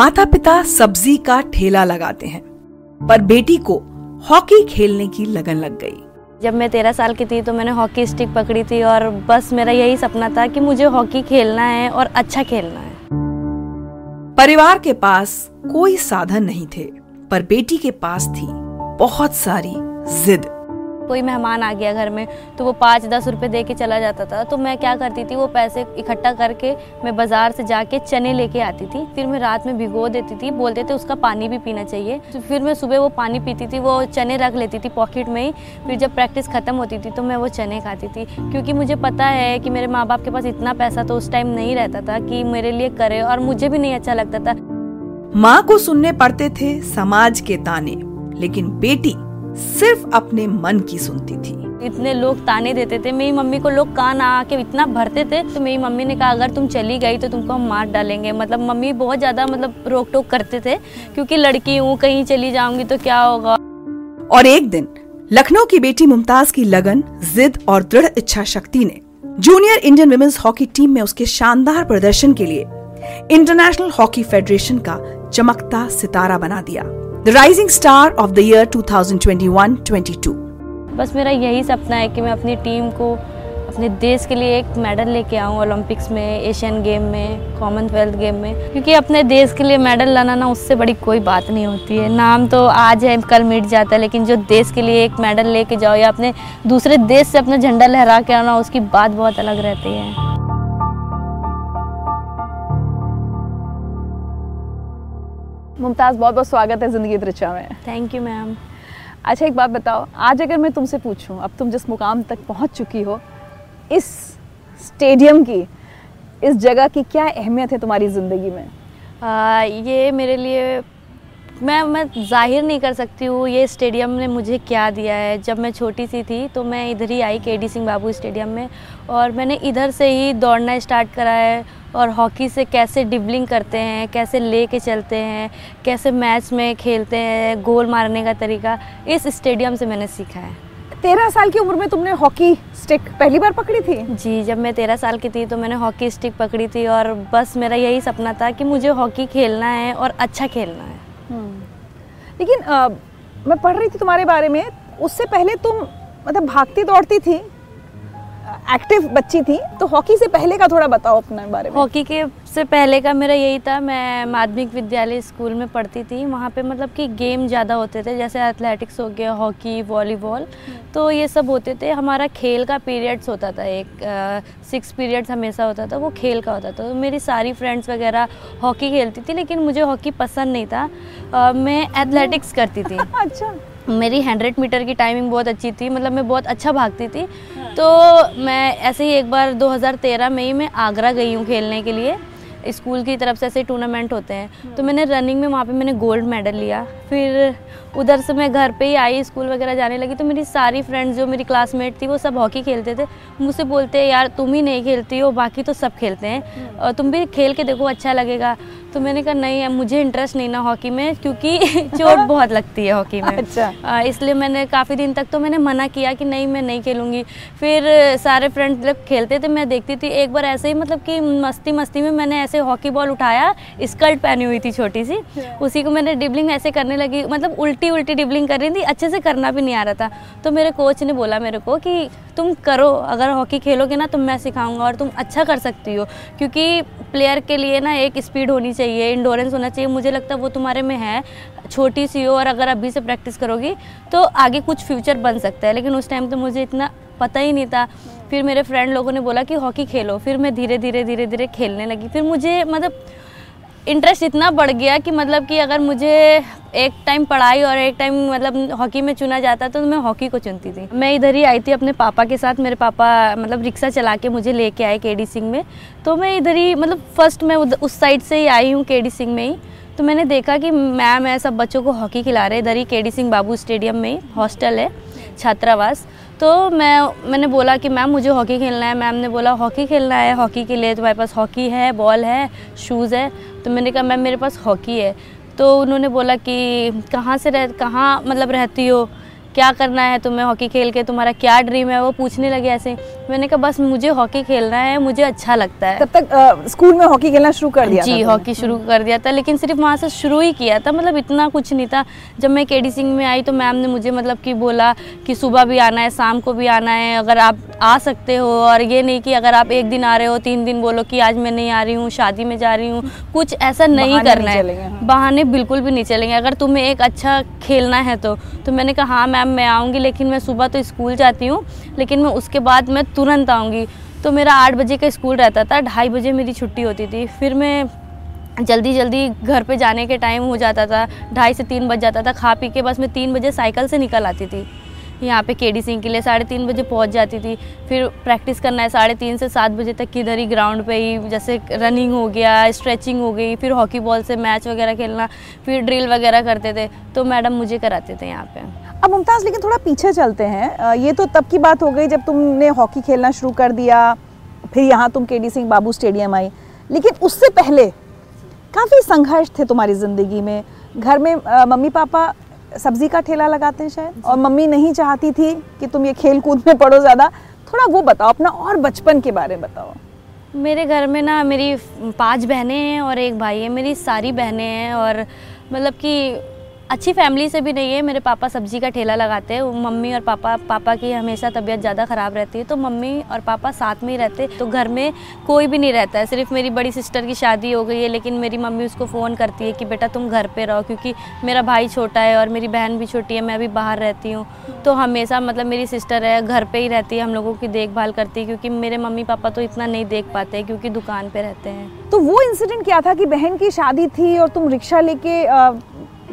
माता पिता सब्ज़ी का ठेला लगाते हैं पर बेटी को हॉकी खेलने की लगन लग गई। जब मैं तेरह साल की थी तो मैंने हॉकी स्टिक पकड़ी थी और बस मेरा यही सपना था कि मुझे हॉकी खेलना है और अच्छा खेलना है। परिवार के पास कोई साधन नहीं थे पर बेटी के पास थी बहुत सारी जिद। कोई मेहमान आ गया घर में तो वो पाँच दस रुपए दे के चला जाता था। तो मैं क्या करती थी, वो पैसे इकट्ठा करके मैं बाज़ार से जाके चने लेके आती थी। फिर मैं रात में भिगो देती थी, बोलते थे उसका पानी भी पीना चाहिए। तो फिर मैं सुबह वो पानी पीती थी, वो चने रख लेती थी पॉकेट में ही। फिर जब प्रैक्टिस ख़त्म होती थी तो मैं वो चने खाती थी। क्योंकि मुझे पता है कि मेरे माँ बाप के पास इतना पैसा तो उस टाइम नहीं रहता था कि मेरे लिए करे और मुझे भी नहीं अच्छा लगता था। माँ को सुनने पड़ते थे समाज के ताने, लेकिन बेटी सिर्फ़ अपने मन की सुनती थी। इतने लोग ताने देते थे मेरी मम्मी को लोग कान आके इतना भरते थे तो मेरी मम्मी ने कहा अगर तुम चली गई तो तुमको हम मार डालेंगे। मतलब मम्मी बहुत ज़्यादा मतलब रोक टोक करते थे क्योंकि लड़की हूँ कहीं चली जाऊँगी तो क्या होगा? और एक दिन लखनऊ की बेटी मुमताज़ की लगन जिद और दृढ़ इच्छा शक्ति ने junior Indian women's hockey team में उसके शानदार प्रदर्शन के लिए इंटरनेशनल हॉकी फेडरेशन का चमकता सितारा बना दिया। The rising star of the year 2021-22 बस मेरा यही सपना है कि मैं अपनी टीम को, अपने देश के लिए एक मेडल लेके आऊँ ओलंपिक्स में एशियन गेम में कॉमनवेल्थ गेम में। क्योंकि अपने देश के लिए मेडल लाना ना, उससे बड़ी कोई बात नहीं होती है। नाम तो आज है, कल मिट जाता है, लेकिन जो देश के लिए एक मेडल लेके जाओ या अपने दूसरे देश से अपना झंडा लहरा के आना, उसकी बात बहुत अलग रहती है। मुमताज़ बहुत बहुत स्वागत है ज़िंदगी त्रिचा में। थैंक यू मैम अच्छा एक बात बताओ आज अगर मैं तुमसे पूछूँ अब तुम जिस मुकाम तक पहुँच चुकी हो इस स्टेडियम की इस जगह की क्या अहमियत है तुम्हारी ज़िंदगी में? आ, ये मेरे लिए मैं मैं ज़ाहिर नहीं कर सकती हूँ ये स्टेडियम ने मुझे क्या दिया है। जब मैं छोटी सी थी तो मैं इधर ही आई के डी सिंह बाबू स्टेडियम में और मैंने इधर से ही दौड़ना स्टार्ट करा है। और हॉकी से कैसे डिबलिंग करते हैं कैसे ले के चलते हैं कैसे मैच में खेलते हैं गोल मारने का तरीका इस स्टेडियम से मैंने सीखा है। तेरह साल की उम्र में तुमने हॉकी स्टिक पहली बार पकड़ी थी? जी जब मैं तेरह साल की थी तो मैंने हॉकी स्टिक पकड़ी थी और बस मेरा यही सपना था कि मुझे हॉकी खेलना है और अच्छा खेलना है। हम्म। लेकिन आ, मैं पढ़ रही थी तुम्हारे बारे में उससे पहले तुम मतलब भागती दौड़ती थी एक्टिव बच्ची थी तो हॉकी से पहले का थोड़ा बताओ अपने बारे में। हॉकी के से पहले का मेरा यही था मैं माध्यमिक विद्यालय स्कूल में पढ़ती थी वहाँ पे मतलब कि गेम ज़्यादा होते थे जैसे एथलेटिक्स हो गया हॉकी वॉलीबॉल तो ये सब होते थे। हमारा खेल का पीरियड्स होता था एक सिक्स पीरियड्स हमेशा होता था वो खेल का होता था। तो मेरी सारी फ्रेंड्स वगैरह हॉकी खेलती थी लेकिन मुझे हॉकी पसंद नहीं था। आ, मैं एथलेटिक्स करती थी। अच्छा। मेरी हंड्रेड मीटर की टाइमिंग बहुत अच्छी थी मतलब मैं बहुत अच्छा भागती थी। तो मैं ऐसे ही एक बार 2013 में ही मैं आगरा गई हूँ खेलने के लिए। स्कूल की तरफ़ से ऐसे टूर्नामेंट होते हैं। तो मैंने रनिंग में वहाँ पे मैंने गोल्ड मेडल लिया। फिर उधर से मैं घर पे ही आई स्कूल वगैरह जाने लगी। तो मेरी सारी फ्रेंड्स जो मेरी क्लासमेट थी वो सब हॉकी खेलते थे। मुझसे बोलते यार तुम ही नहीं खेलती हो बाकी तो सब खेलते हैं। और तुम भी खेल के देखो अच्छा लगेगा। तो मैंने कहा नहीं मुझे इंटरेस्ट नहीं ना हॉकी में क्योंकि चोट बहुत लगती है हॉकी में. अच्छा। इसलिए मैंने काफ़ी दिन तक तो मैंने मना किया कि नहीं मैं नहीं खेलूँगी। फिर सारे फ्रेंड जब खेलते थे मैं देखती थी एक बार ऐसे ही मतलब कि मस्ती मस्ती में मैंने ऐसे हॉकी बॉल उठाया स्कर्ट पहनी हुई थी छोटी सी। अच्छा। उसी को मैंने डिबलिंग ऐसे करने लगी मतलब उल्टी उल्टी डिबलिंग कर रही थी अच्छे से करना भी नहीं आ रहा था। तो मेरे कोच ने बोला मेरे को कि तुम करो अगर हॉकी खेलोगे ना तो मैं सिखाऊँगा और तुम अच्छा कर सकती हो। क्योंकि प्लेयर के लिए ना एक स्पीड होनी चाहिए इंडोरेंस होना चाहिए, मुझे लगता है वो तुम्हारे में है, छोटी सी हो और अगर अभी से प्रैक्टिस करोगी तो आगे कुछ फ्यूचर बन सकता है। लेकिन उस टाइम तो मुझे इतना पता ही नहीं था। फिर मेरे फ्रेंड लोगों ने बोला कि हॉकी खेलो। फिर मैं धीरे धीरे धीरे धीरे खेलने लगी। फिर मुझे मतलब इंटरेस्ट इतना बढ़ गया कि मतलब कि अगर मुझे एक टाइम पढ़ाई और एक टाइम मतलब हॉकी में चुना जाता तो मैं हॉकी को चुनती थी। मैं इधर ही आई थी अपने पापा के साथ, मेरे पापा मतलब रिक्शा चला के मुझे लेके आए के सिंह में। तो मैं इधर ही मतलब फ़र्स्ट मैं उस साइड से ही आई हूँ के सिंह में ही। तो मैंने देखा कि मैम है सब बच्चों को हॉकी खिला रहे इधर ही के सिंह बाबू स्टेडियम में हॉस्टल है, छात्रावास। तो मैं, मैंने बोला कि मैम मुझे हॉकी खेलना है। मैम ने बोला, हॉकी खेलना है, हॉकी के लिए तुम्हारे पास हॉकी है, बॉल है, शूज़ है। तो मैंने कहा, मैम मेरे पास हॉकी है। तो उन्होंने बोला कि, कहाँ से रह, कहाँ मतलब रहती हो? क्या करना है तुम्हें हॉकी खेल के? तुम्हारा क्या ड्रीम है? वो पूछने लगे ऐसे। मैंने कहा बस मुझे हॉकी खेलना है मुझे अच्छा लगता है। तब तक आ, स्कूल में हॉकी खेलना शुरू कर दिया जी हॉकी शुरू कर दिया था लेकिन सिर्फ़ वहाँ से शुरू ही किया था मतलब इतना कुछ नहीं था। जब मैं के सिंह में आई तो मैम ने मुझे मतलब कि बोला कि सुबह भी आना है शाम को भी आना है अगर आप आ सकते हो। और ये नहीं कि अगर आप एक दिन आ रहे हो तीन दिन बोलो कि आज मैं नहीं आ रही हूँ शादी में जा रही हूँ कुछ ऐसा नहीं करना है। हाँ। बहाने बिल्कुल भी नहीं चलेंगे। अगर तुम्हें एक अच्छा खेलना है तो तो मैंने कहा हाँ मैम मैं आऊँगी, लेकिन मैं सुबह तो स्कूल जाती हूँ, लेकिन मैं उसके बाद मैं तुरंत आऊँगी। तो मेरा आठ बजे का स्कूल रहता था, ढाई बजे मेरी छुट्टी होती थी। फिर मैं जल्दी जल्दी घर पे जाने के टाइम हो जाता था, ढाई से तीन बज जाता था, खा पी के बस मैं तीन बजे साइकिल से निकल आती थी। यहाँ पे के डी सिंह के लिए साढ़े तीन बजे पहुँच जाती थी। फिर प्रैक्टिस करना है साढ़े तीन से सात बजे तक किधर ही ग्राउंड पे ही, जैसे रनिंग हो गया स्ट्रेचिंग हो गई, फिर हॉकी बॉल से मैच वगैरह खेलना, फिर ड्रिल वगैरह करते थे। तो मैडम मुझे कराते थे यहाँ पे। अब मुमताज़, लेकिन थोड़ा पीछे चलते हैं। ये तो तब की बात हो गई जब तुमने हॉकी खेलना शुरू कर दिया, फिर यहाँ तुम के सिंह बाबू स्टेडियम आई। लेकिन उससे पहले काफ़ी संघर्ष थे तुम्हारी ज़िंदगी में। घर में मम्मी पापा सब्ज़ी का ठेला लगाते हैं शायद। और मम्मी नहीं चाहती थी कि तुम ये खेल कूद में पढ़ो ज़्यादा। थोड़ा वो बताओ अपना और बचपन के बारे में बताओ। मेरे घर में ना मेरी पाँच बहनें हैं और एक भाई है मेरी सारी बहनें हैं और मतलब कि अच्छी फैमिली से भी नहीं है, मेरे पापा सब्ज़ी का ठेला लगाते हैं मम्मी और पापा पापा की हमेशा तबीयत ज़्यादा ख़राब रहती है तो मम्मी और पापा साथ में ही रहते तो घर में कोई भी नहीं रहता है, सिर्फ़ मेरी बड़ी सिस्टर की शादी हो गई है, लेकिन मेरी मम्मी उसको फ़ोन करती है कि बेटा तुम घर पर रहो, क्योंकि मेरा भाई छोटा है और मेरी बहन भी छोटी है, मैं भी बाहर रहती हूँ तो हमेशा मतलब मेरी सिस्टर है, घर पर ही रहती है, हम लोगों की देखभाल करती है, क्योंकि मेरे मम्मी पापा तो इतना नहीं देख पाते क्योंकि दुकान पर रहते हैं। तो वो इंसिडेंट क्या था कि बहन की शादी थी और तुम रिक्शा लेके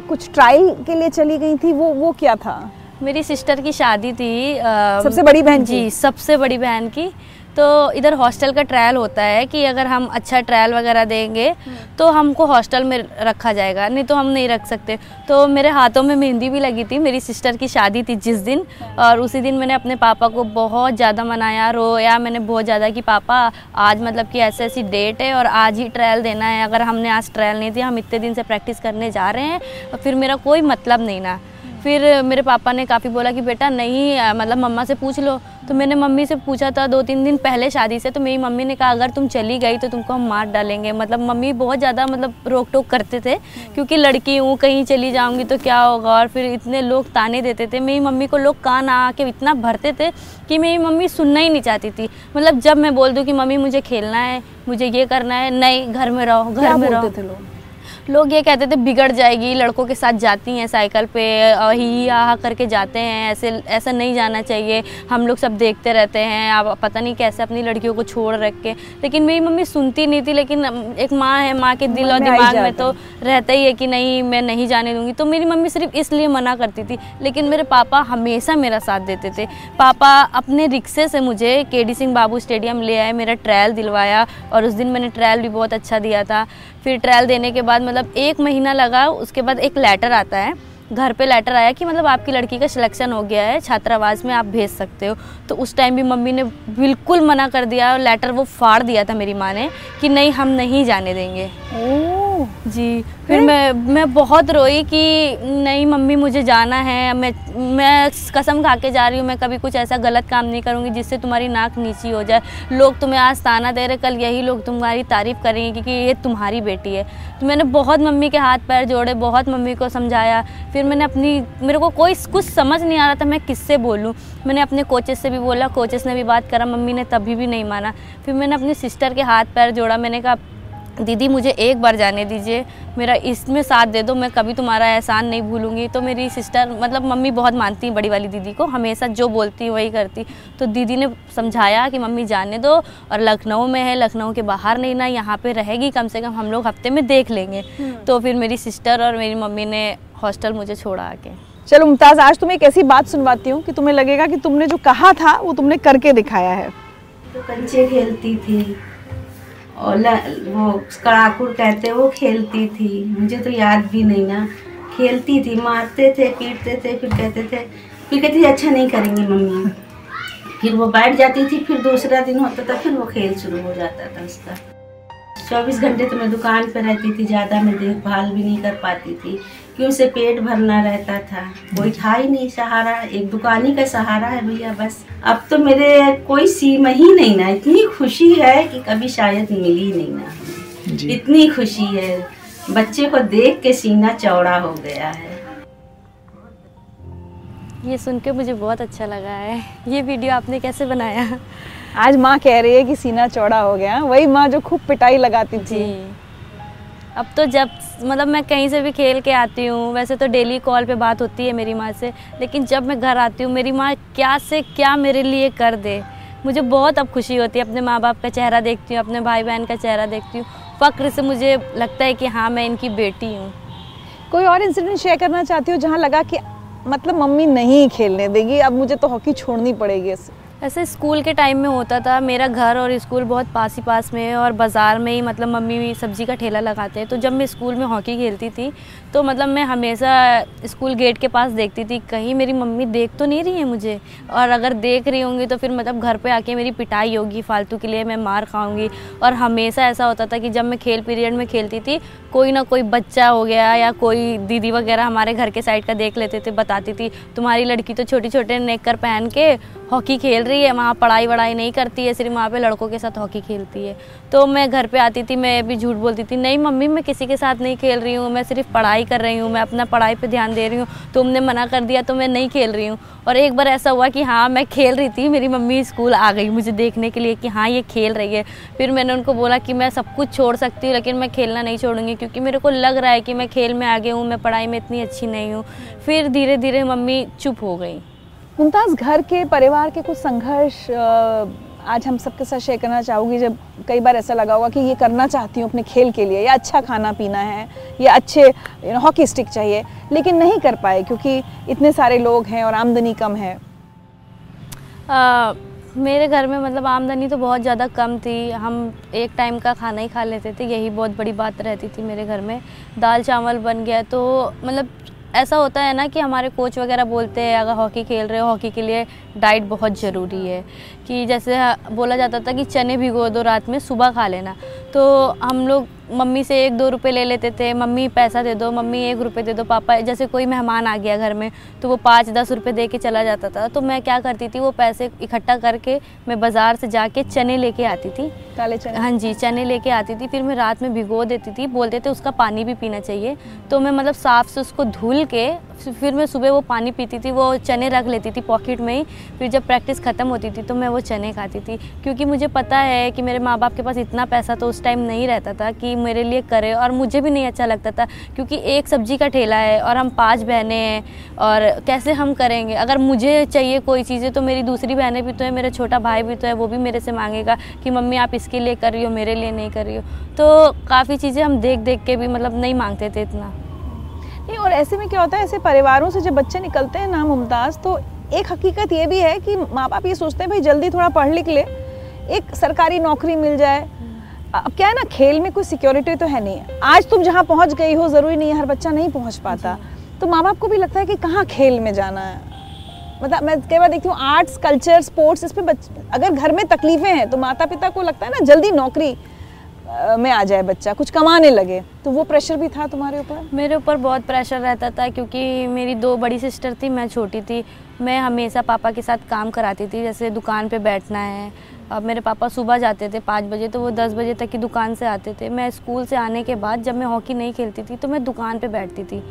कुछ ट्रायल के लिए चली गई थी वो वो क्या था? मेरी सिस्टर की शादी थी आ, सबसे बड़ी बहन जी सबसे बड़ी बहन की। तो इधर हॉस्टल का ट्रायल होता है कि अगर हम अच्छा ट्रायल वगैरह देंगे तो हमको हॉस्टल में रखा जाएगा। नहीं तो हम नहीं रख सकते। तो मेरे हाथों में मेहंदी भी लगी थी। मेरी सिस्टर की शादी थी जिस दिन। और उसी दिन मैंने अपने पापा को बहुत ज़्यादा मनाया, रोया। मैंने बहुत ज़्यादा कि, पापा, आज मतलब कि ऐसी ऐसी डेट है और आज ही ट्रायल देना है। अगर हमने आज ट्रायल नहीं दिया, हम इतने दिन से प्रैक्टिस करने जा रहे हैं। फिर मेरा कोई मतलब नहीं ना। फिर मेरे पापा ने काफ़ी बोला कि बेटा नहीं मतलब मम्मा से पूछ लो। तो मैंने मम्मी से पूछा था दो तीन दिन पहले शादी से तो मेरी मम्मी ने कहा अगर तुम चली गई तो तुमको हम मार डालेंगे। मतलब मम्मी बहुत ज़्यादा मतलब रोक टोक करते थे क्योंकि लड़की हूँ कहीं चली जाऊँगी तो क्या होगा? और फिर इतने लोग ताने देते थे। मेरी मम्मी को लोग कान आके इतना भरते थे कि मेरी मम्मी सुनना ही नहीं चाहती थी। मतलब जब मैं बोल दूँ कि मम्मी मुझे खेलना है मुझे ये करना है नहीं घर में रहो घर में रहो। लोग ये कहते थे बिगड़ जाएगी लड़कों के साथ जाती हैं साइकिल पे ही आहा करके जाते हैं ऐसे ऐसा नहीं जाना चाहिए हम लोग सब देखते रहते हैं आप पता नहीं कैसे अपनी लड़कियों को छोड़ रख के। लेकिन मेरी मम्मी सुनती नहीं थी लेकिन एक माँ है माँ के दिल और दिमाग में तो रहता ही है कि नहीं मैं नहीं जाने दूँगी। तो मेरी मम्मी सिर्फ़ इसलिए मना करती थी लेकिन मेरे पापा हमेशा मेरा साथ देते थे। पापा अपने रिक्शे से मुझे के डी सिंह बाबू स्टेडियम ले आए मेरा ट्रायल दिलवाया और उस दिन मैंने ट्रायल भी बहुत अच्छा दिया था। फिर ट्रायल देने के बाद मतलब एक महीना लगा उसके बाद एक लेटर आता है घर पे लेटर आया कि मतलब आपकी लड़की का सिलेक्शन हो गया है छात्रावास में आप भेज सकते हो। तो उस टाइम भी मम्मी ने बिल्कुल मना कर दिया और लेटर वो फाड़ दिया था मेरी माँ ने कि नहीं हम नहीं जाने देंगे। ओ जी। फिर मैं मैं बहुत रोई कि नहीं मम्मी मुझे जाना है। मैं मैं कसम खा के जा रही हूँ। मैं कभी कुछ ऐसा गलत काम नहीं करूँगी जिससे तुम्हारी नाक नीची हो जाए। लोग तुम्हें आज ताना दे रहे कल यही लोग तुम्हारी तारीफ़ करेंगे क्योंकि ये तुम्हारी बेटी है। तो मैंने बहुत मम्मी के हाथ पैर जोड़े बहुत मम्मी को समझाया। फिर मैंने अपनी मेरे को कोई कुछ समझ नहीं आ रहा था मैं किससे बोलूँ। मैंने अपने कोचेस से भी बोला कोचेस ने भी बात करा मम्मी ने तभी भी नहीं माना। फिर मैंने अपनी सिस्टर के हाथ पैर जोड़ा। मैंने कहा दीदी मुझे एक बार जाने दीजिए। मेरा इसमें साथ दे दो मैं कभी तुम्हारा एहसान नहीं भूलूँगी। तो मेरी सिस्टर मतलब मम्मी बहुत मानती हैं बड़ी वाली दीदी को हमेशा जो बोलती वही करती। तो दीदी ने समझाया कि मम्मी जाने दो और लखनऊ में है लखनऊ के बाहर नहीं ना यहाँ पे रहेगी कम से कम हम लोग हफ़्ते में देख लेंगे। हम्म। तो फिर मेरी सिस्टर और मेरी मम्मी ने हॉस्टल मुझे छोड़ा आके। चलो मुमताज़ आज तुम्हें एक ऐसी बात सुनवाती हूँ कि तुम्हें लगेगा कि तुमने जो कहा था वो तुमने करके दिखाया है। तो कंचे खेलती थी। और वो कड़ाकुर कहते वो खेलती थी। मुझे तो याद भी नहीं ना खेलती थी, मारते थे, पीटते थे, फिर कहते थे, फिर कहती थी अच्छा नहीं करेंगी मम्मी। फिर वो बैठ जाती थी, फिर दूसरा दिन होता था, फिर वो खेल शुरू हो जाता था उसका। चौबीस घंटे तो मैं दुकान पर रहती थी, ज़्यादा मैं देखभाल भी नहीं कर पाती थी। कि उसे पेट भरना रहता था। कोई था ही नहीं सहारा एक दुकानी का सहारा है भैया बस। अब तो मेरे कोई सीमा ही नहीं ना इतनी खुशी है कि कभी शायद मिली नहीं ना। जी। इतनी खुशी है। बच्चे को देख के सीना चौड़ा हो गया है। ये सुन के मुझे बहुत अच्छा लगा है। ये वीडियो आपने कैसे बनाया? आज माँ कह रही है कि सीना चौड़ा हो गया। वही माँ जो खूब पिटाई लगाती थी। जी। अब तो जब मतलब मैं कहीं से भी खेल के आती हूँ, वैसे तो डेली कॉल पे बात होती है मेरी माँ से, लेकिन जब मैं घर आती हूँ, मेरी माँ क्या से क्या मेरे लिए कर दे। मुझे बहुत अब खुशी होती है, अपने माँ बाप का चेहरा देखती हूँ, अपने भाई बहन का चेहरा देखती हूँ। फ़क्र से मुझे लगता है कि हाँ मैं इनकी बेटी हूँ। कोई और इंसिडेंट शेयर करना चाहती हो जहाँ लगा कि मतलब मम्मी नहीं खेलने देगी, अब मुझे तो हॉकी छोड़नी पड़ेगी ऐसे स्कूल के टाइम में होता था, मेरा घर और स्कूल बहुत पास ही पास में है और बाज़ार में ही मतलब मम्मी सब्ज़ी का ठेला लगाते हैं। तो जब मैं स्कूल में हॉकी खेलती थी तो मतलब मैं हमेशा स्कूल गेट के पास देखती थी, कहीं मेरी मम्मी देख तो नहीं रही है मुझे? और अगर देख रही होंगी तो फिर मतलब घर पे आके मेरी पिटाई होगी, फालतू के लिए मैं मार खाऊँगी। और हमेशा ऐसा होता था कि जब मैं खेल पीरियड में खेलती थी कोई ना कोई बच्चा हो गया या कोई दीदी वगैरह हमारे घर के साइड का देख लेते थे, बताती थी, तुम्हारी लड़की तो छोटी छोटे नेकर पहन के हॉकी खेल रही है, वहाँ पढ़ाई वढ़ाई नहीं करती है, सिर्फ़ वहाँ पे लड़कों के साथ हॉकी खेलती है। तो मैं घर पे आती थी, मैं भी झूठ बोलती थी, नहीं मम्मी, मैं किसी के साथ नहीं खेल रही हूँ, मैं सिर्फ़ पढ़ाई कर रही हूँ, मैं अपना पढ़ाई पर ध्यान दे रही हूँ, तुमने मना कर दिया तो मैं नहीं खेल रही हूँ। और एक बार ऐसा हुआ कि हाँ मैं खेल रही थी, मेरी मम्मी स्कूल आ गई मुझे देखने के लिए कि हाँ ये खेल रही है। फिर मैंने उनको बोला कि मैं सब कुछ छोड़ सकती हूँ, लेकिन मैं खेलना नहीं छोड़ूँगी क्योंकि मेरे को लग रहा है कि मैं खेल में आगे हूँ, मैं पढ़ाई में इतनी अच्छी नहीं हूँ। फिर धीरे धीरे मम्मी चुप हो गई। मुमताज़, घर के, परिवार के कुछ संघर्ष आज हम सबके साथ शेयर करना चाहूँगी जब कई बार ऐसा लगा होगा कि ये करना चाहती हूँ अपने खेल के लिए या अच्छा खाना पीना है या अच्छे हॉकी स्टिक चाहिए लेकिन नहीं कर पाए क्योंकि इतने सारे लोग हैं और आमदनी कम है। आ, मेरे घर में मतलब आमदनी तो बहुत ज़्यादा कम थी। हम एक टाइम का खाना ही खा लेते थे यही बहुत बड़ी बात रहती थी मेरे घर में। दाल चावल बन गया तो मतलब ऐसा होता है ना कि हमारे कोच वगैरह बोलते हैं, अगर हॉकी खेल रहे हो हॉकी के लिए डाइट बहुत ज़रूरी है। कि जैसे बोला जाता था कि चने भिगो दो रात में, सुबह खा लेना। तो हम लोग मम्मी से एक दो रुपए ले लेते थे मम्मी पैसा दे दो मम्मी एक रुपए दे दो पापा जैसे कोई मेहमान आ गया घर में तो वो पाँच दस रुपए दे के चला जाता था। तो मैं क्या करती थी वो पैसे इकट्ठा करके मैं बाज़ार से जाके चने लेके आती थी। काले चने? हाँ जी चने लेके आती थी फिर मैं रात में भिगो देती थी बोलते थे उसका पानी भी पीना चाहिए। तो मैं मतलब साफ़ से उसको धुल के फिर मैं सुबह वो पानी पीती थी, वो चने रख लेती थी पॉकेट में ही, फिर जब प्रैक्टिस ख़त्म होती थी तो मैं वो चने खाती थी। क्योंकि मुझे पता है कि मेरे माँ बाप के पास इतना पैसा तो उस टाइम नहीं रहता था कि मेरे लिए करे और मुझे भी नहीं अच्छा लगता था, क्योंकि एक सब्ज़ी का ठेला है और हम पाँच बहनें हैं और कैसे हम करेंगे? अगर मुझे चाहिए कोई चीज़ें तो मेरी दूसरी बहनें भी तो है, मेरा छोटा भाई भी तो है, वो भी मेरे से मांगेगा कि मम्मी आप इसके लिए कर रही हो, मेरे लिए नहीं कर रही हो। तो काफ़ी चीज़ें हम देख देख के भी मतलब नहीं मांगते थे इतना। नहीं और ऐसे में क्या होता है ऐसे परिवारों से जब बच्चे निकलते हैं ना मुमताज़ तो एक हकीकत ये भी है कि माँ बाप ये सोचते हैं भाई जल्दी थोड़ा पढ़ लिख ले एक सरकारी नौकरी मिल जाए। अब क्या है ना खेल में कोई सिक्योरिटी तो है नहीं। आज तुम जहाँ पहुँच गई हो ज़रूरी नहीं है हर बच्चा नहीं पहुँच पाता। तो माँ बाप को भी लगता है कि कहाँ खेल में जाना है? मतलब मैं कई बार देखती हूँ आर्ट्स कल्चर स्पोर्ट्स इसमें बच अगर घर में तकलीफें हैं तो माता पिता को लगता है ना जल्दी नौकरी में आ जाए बच्चा, कुछ कमाने लगे तो वो प्रेशर भी था तुम्हारे ऊपर? मेरे ऊपर बहुत प्रेशर रहता था क्योंकि मेरी दो बड़ी सिस्टर थी, मैं छोटी थी। मैं हमेशा पापा के साथ काम कराती थी, जैसे दुकान पे बैठना है। अब मेरे पापा सुबह जाते थे पाँच बजे तो वो दस बजे तक की दुकान से आते थे। मैं स्कूल से आने के बाद जब मैं हॉकी नहीं खेलती थी तो मैं दुकान पर बैठती थी।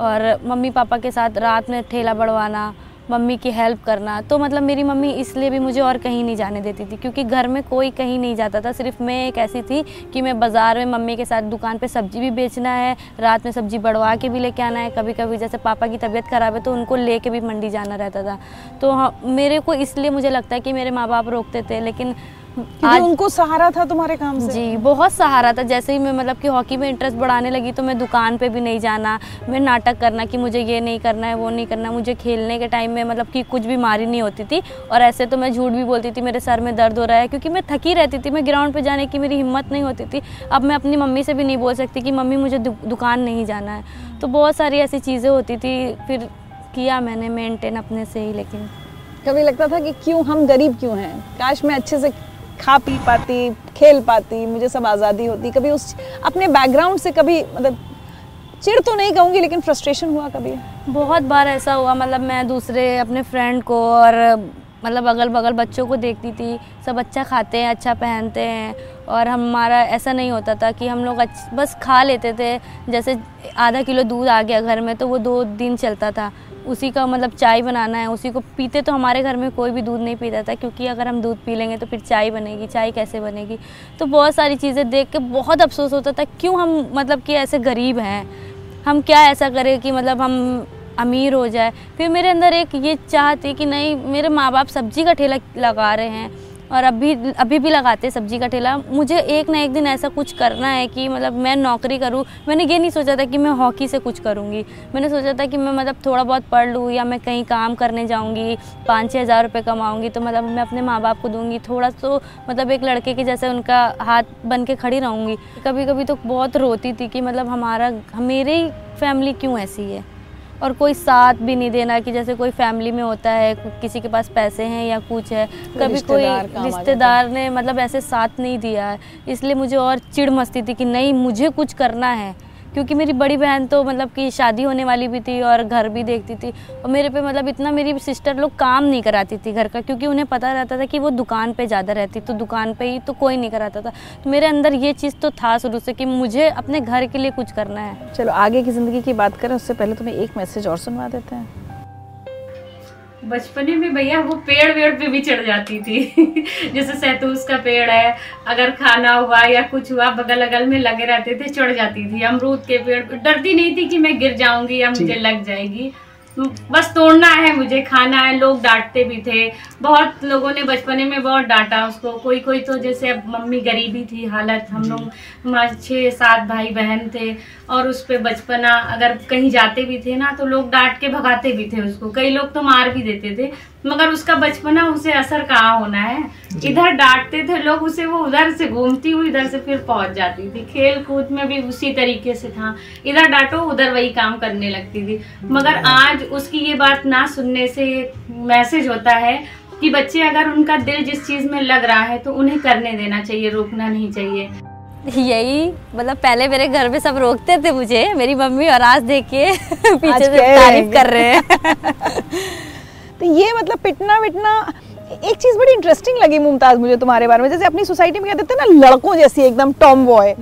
और मम्मी पापा के साथ रात में ठेला बढ़वाना मम्मी की हेल्प करना। तो मतलब मेरी मम्मी इसलिए भी मुझे और कहीं नहीं जाने देती थी, क्योंकि घर में कोई कहीं नहीं जाता था। सिर्फ़ मैं एक ऐसी थी कि मैं बाज़ार में मम्मी के साथ दुकान पे सब्ज़ी भी बेचना है, रात में सब्ज़ी बढ़वा के भी लेके आना है। कभी कभी जैसे पापा की तबीयत ख़राब है तो उनको ले भी मंडी जाना रहता था। तो हाँ मेरे को इसलिए मुझे लगता है कि मेरे माँ बाप रोकते थे, लेकिन क्योंकि उनको सहारा था तुम्हारे काम से। जी बहुत सहारा था। जैसे ही मैं मतलब कि हॉकी में इंटरेस्ट बढ़ाने लगी तो मैं दुकान पे भी नहीं जाना मैं नाटक करना कि मुझे ये नहीं करना है वो नहीं करना मुझे खेलने के टाइम में मतलब कि कुछ बीमारी नहीं होती थी और ऐसे तो मैं झूठ भी बोलती थी मेरे सर में दर्द हो रहा है क्योंकि मैं थकी रहती थी मैं ग्राउंड पे जाने की मेरी हिम्मत नहीं होती थी। अब मैं अपनी मम्मी से भी नहीं बोल सकती कि मम्मी मुझे दुकान नहीं जाना है। तो बहुत सारी ऐसी चीज़ें होती थी फिर किया मैंने मेनटेन अपने से ही लेकिन। कभी लगता था कि क्यों हम गरीब क्यों हैं? काश मैं अच्छे से खा पी पाती, खेल पाती, मुझे सब आज़ादी होती। कभी उस, अपने बैकग्राउंड से कभी मतलब चिड़ तो नहीं कहूँगी, लेकिन फ्रस्ट्रेशन हुआ कभी। बहुत बार ऐसा हुआ मतलब मैं दूसरे अपने फ्रेंड को और मतलब अगल बगल बच्चों को देखती थी, सब अच्छा खाते हैं अच्छा पहनते हैं, और हमारा ऐसा नहीं होता था कि हम लोग बस खा लेते थे। जैसे आधा किलो दूध आ गया घर में तो वो दो दिन चलता था। उसी का मतलब चाय बनाना है, उसी को पीते तो हमारे घर में कोई भी दूध नहीं पीता था, क्योंकि अगर हम दूध पी लेंगे तो फिर चाय बनेगी, चाय कैसे बनेगी? तो बहुत सारी चीज़ें देख के बहुत अफसोस होता था, क्यों हम मतलब कि ऐसे गरीब हैं? हम क्या ऐसा करें कि मतलब हम अमीर हो जाए? फिर मेरे अंदर एक ये चाह थी कि नहीं, मेरे माँ बाप सब्ज़ी का ठेला लगा रहे हैं और अभी अभी भी लगाते हैं सब्ज़ी का ठेला। मुझे एक ना एक दिन ऐसा कुछ करना है कि मतलब मैं नौकरी करूँ। मैंने ये नहीं सोचा था कि मैं हॉकी से कुछ करूँगी। मैंने सोचा था कि मैं मतलब थोड़ा बहुत पढ़ लूँ या मैं कहीं काम करने जाऊँगी, पाँच छः हज़ार रुपये कमाऊँगी तो मतलब मैं अपने माँ बाप को दूँगी। थोड़ा तो मतलब एक लड़के के जैसे उनका हाथ बन के खड़ी रहूँगी। कभी कभी तो बहुत रोती थी कि मतलब हमारा, मेरी फैमिली क्यों ऐसी है? और कोई साथ भी नहीं देना कि जैसे कोई फैमिली में होता है किसी के पास पैसे हैं या कुछ है कभी कोई रिश्तेदार ने मतलब ऐसे साथ नहीं दिया है। इसलिए मुझे और चिड़ मस्ती थी कि नहीं मुझे कुछ करना है। क्योंकि मेरी बड़ी बहन तो मतलब कि शादी होने वाली भी थी और घर भी देखती थी और मेरे पे मतलब इतना मेरी सिस्टर लोग काम नहीं कराती थी घर का, क्योंकि उन्हें पता रहता था कि वो दुकान पे ज़्यादा रहती तो दुकान पे ही तो कोई नहीं कराता था। तो मेरे अंदर ये चीज़ तो था शुरू से कि मुझे अपने घर के लिए कुछ करना है। चलो, आगे की ज़िंदगी की बात करें, उससे पहले तुम्हें एक मैसेज और सुनवा देते हैं। बचपने में भैया वो पेड़ वेड़ पे भी चढ़ जाती थी। जैसे सैतूस का पेड़ है अगर खाना हुआ या कुछ हुआ बगल अगल में लगे रहते थे चढ़ जाती थी। अमरूद के पेड़ पे डरती नहीं थी कि मैं गिर जाऊँगी या मुझे लग जाएगी। बस तोड़ना है मुझे खाना है लोग डांटते भी थे। बहुत लोगों ने बचपने में बहुत डांटा उसको। कोई कोई तो जैसे अब मम्मी गरीबी थी हालत हम लोग हमारे छः सात भाई बहन थे और उस पर बचपना अगर कहीं जाते भी थे ना तो लोग डांट के भगाते भी थे उसको। कई लोग तो मार भी देते थे मगर उसका बचपना उसे असर कहाँ होना है? इधर डांटते थे लोग उसे वो उधर से घूमती हुई इधर से फिर पहुँच जाती थी। खेल कूद में भी उसी तरीके से था। इधर डांटो उधर वही काम करने लगती थी। मगर आज उसकी ये बात ना सुनने से मैसेज होता है कि बच्चे अगर उनका दिल जिस चीज़ में लग रहा है तो उन्हें करने देना चाहिए रोकना नहीं चाहिए। यही मतलब पहले मेरे घर में सब रोकते थे मुझे मेरी मम्मी और आज देखिए पीछे से तारीफ़ कर रहे हैं। तो ये मतलब पिटना विटना एक चीज़ बड़ी इंटरेस्टिंग लगी मुमताज़ मुझे तुम्हारे बारे में। जैसे अपनी सोसाइटी में कहते थे ना लड़कों जैसी एकदम टॉम बॉय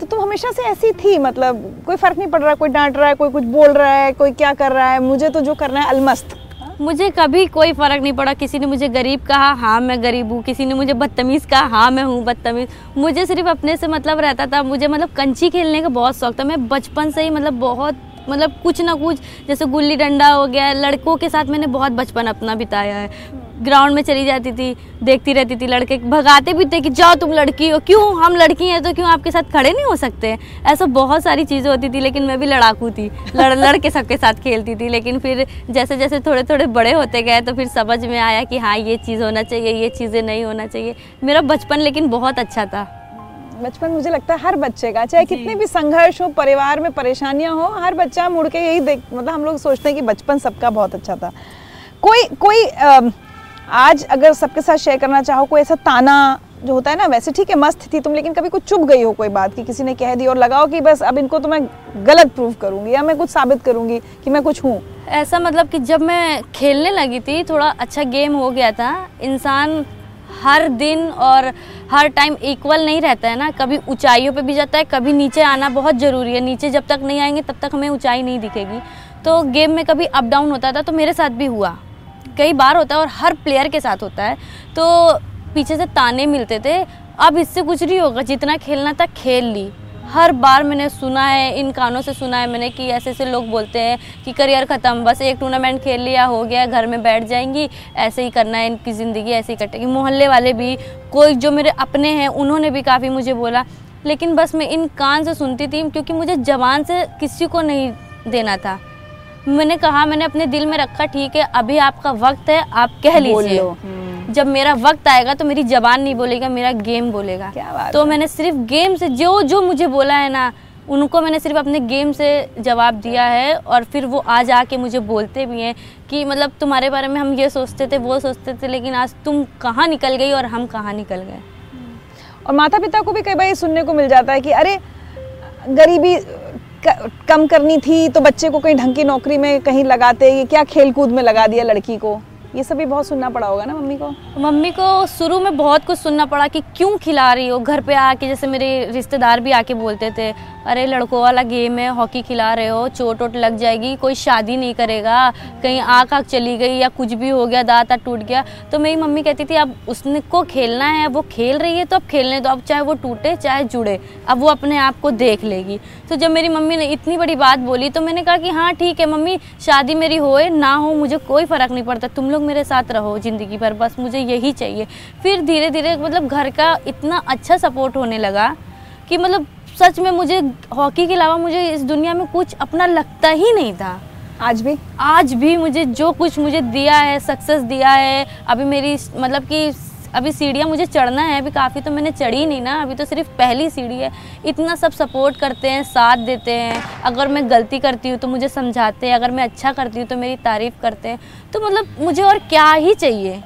तो तुम हमेशा से ऐसी थी मतलब कोई फ़र्क नहीं पड़ रहा कोई डांट रहा है कोई कुछ बोल रहा है कोई क्या कर रहा है मुझे तो जो करना है अलमस्त। मुझे कभी कोई फ़र्क नहीं पड़ा। किसी ने मुझे गरीब कहा हाँ मैं गरीब हूँ। किसी ने मुझे बदतमीज़ कहा हाँ मैं हूँ बदतमीज़। मुझे सिर्फ़ अपने से मतलब रहता था। मुझे मतलब कंची खेलने का बहुत शौक था। मैं बचपन से ही मतलब बहुत मतलब कुछ ना कुछ, जैसे गुल्ली डंडा हो गया, लड़कों के साथ मैंने बहुत बचपन अपना बिताया है। ग्राउंड में चली जाती थी देखती रहती थी लड़के भगाते भी थे कि जाओ तुम लड़की हो क्यों हम लड़की हैं तो क्यों आपके साथ खड़े नहीं हो सकते? ऐसा बहुत सारी चीज़ें होती थी लेकिन मैं भी लड़ाकू थी लड़ लड़ के सबके साथ खेलती थी लेकिन फिर जैसे जैसे थोड़े थोड़े बड़े होते गए तो फिर समझ में आया कि हाँ ये चीज़ होना चाहिए ये चीज़ें नहीं होना चाहिए। मेरा बचपन लेकिन बहुत अच्छा था। बचपन मुझे लगता है हर बच्चे का चाहे कितने भी संघर्ष हो परिवार में परेशानियाँ हो हर बच्चा मुड़ के यही देख मतलब हम लोग सोचते हैं कि बचपन सबका बहुत अच्छा था। कोई कोई आज अगर सबके साथ शेयर करना चाहो, कोई ऐसा ताना जो होता है ना, वैसे ठीक है, मस्त थी तुम, लेकिन कभी कुछ चुप गई हो कोई बात कि, किसी ने कह दी और लगाओ कि बस अब इनको तो मैं गलत प्रूव करूँगी या मैं कुछ साबित करूँगी कि मैं कुछ हूँ। ऐसा मतलब कि जब मैं खेलने लगी थी, थोड़ा अच्छा गेम हो गया था, इंसान हर दिन और हर टाइम इक्वल नहीं रहता है ना, कभी ऊंचाइयों पे भी जाता है, कभी नीचे आना बहुत ज़रूरी है, नीचे जब तक नहीं आएँगे तब तक हमें ऊंचाई नहीं दिखेगी। तो गेम में कभी अप डाउन होता था तो मेरे साथ भी हुआ। कई बार होता है और हर प्लेयर के साथ होता है। तो पीछे से ताने मिलते थे। अब इससे कुछ नहीं होगा। जितना खेलना था, खेल ली। हर बार मैंने सुना है, इन कानों से सुना है मैंने कि ऐसे ऐसे लोग बोलते हैं कि करियर ख़त्म, बस एक टूर्नामेंट खेल लिया, हो गया, घर में बैठ जाएँगी। ऐसे ही करना है इनकी ज़िंदगी, ऐसे ही कटेगी। मोहल्ले वाले भी, कोई जो मेरे अपने हैं, उन्होंने भी काफ़ी मुझे बोला। लेकिन बस मैं इन कान से सुनती थी, क्योंकि मुझे जबान से किसी को नहीं देना था। मैंने कहा मैंने अपने दिल में रखा ठीक है अभी आपका वक्त है आप कह लीजिए। जब मेरा वक्त आएगा तो मेरी जबान नहीं बोलेगा मेरा गेम बोलेगा। क्या बात तो मैंने सिर्फ़ गेम से जो जो मुझे बोला है ना उनको मैंने सिर्फ़ अपने गेम से जवाब दिया है और फिर वो आज आके मुझे बोलते भी हैं कि मतलब तुम्हारे बारे में हम ये सोचते थे वो सोचते थे लेकिन आज तुम कहाँ निकल गई और हम कहाँ निकल गए? और माता पिता को भी कई बार ये सुनने को मिल जाता है कि अरे गरीबी कम करनी थी तो बच्चे को कहीं ढंग की नौकरी में कहीं लगाते, ये क्या खेल कूद में लगा दिया लड़की को? ये सब भी बहुत सुनना पड़ा होगा ना मम्मी को? मम्मी को शुरू में बहुत कुछ सुनना पड़ा कि क्यों खिला रही हो, घर पे आके जैसे मेरे रिश्तेदार भी आके बोलते थे, अरे, लड़कों वाला गेम है, हॉकी खिला रहे हो, चोट वोट लग जाएगी, कोई शादी नहीं करेगा, कहीं आँख आँख चली गई या कुछ भी हो गया, दाँत दांत टूट गया। तो मेरी मम्मी कहती थी, अब उसने को खेलना है वो खेल रही है तो अब खेलने दो, अब चाहे वो टूटे, चाहे जुड़े, अब वो अपने आप को देख लेगी। तो जब मेरी मम्मी ने इतनी बड़ी बात बोली तो मैंने कहा कि हाँ ठीक है मम्मी, शादी मेरी होए, ना हो मुझे कोई फ़र्क नहीं पड़ता, तुम लोग मेरे साथ रहो ज़िंदगी भर बस मुझे यही चाहिए। फिर धीरे धीरे मतलब घर का इतना अच्छा सपोर्ट होने लगा कि मतलब सच में मुझे हॉकी के अलावा मुझे इस दुनिया में कुछ अपना लगता ही नहीं था। आज भी? आज भी मुझे जो कुछ मुझे दिया है सक्सेस दिया है अभी मेरी मतलब कि अभी सीढ़ियाँ मुझे चढ़ना है, अभी काफ़ी तो मैंने चढ़ी नहीं ना, अभी तो सिर्फ़ पहली सीढ़ी है। इतना सब सपोर्ट करते हैं, साथ देते हैं। अगर मैं गलती करती हूँ तो मुझे समझाते हैं, अगर मैं अच्छा करती हूँ तो मेरी तारीफ़ करते हैं। तो मतलब मुझे और क्या ही चाहिए?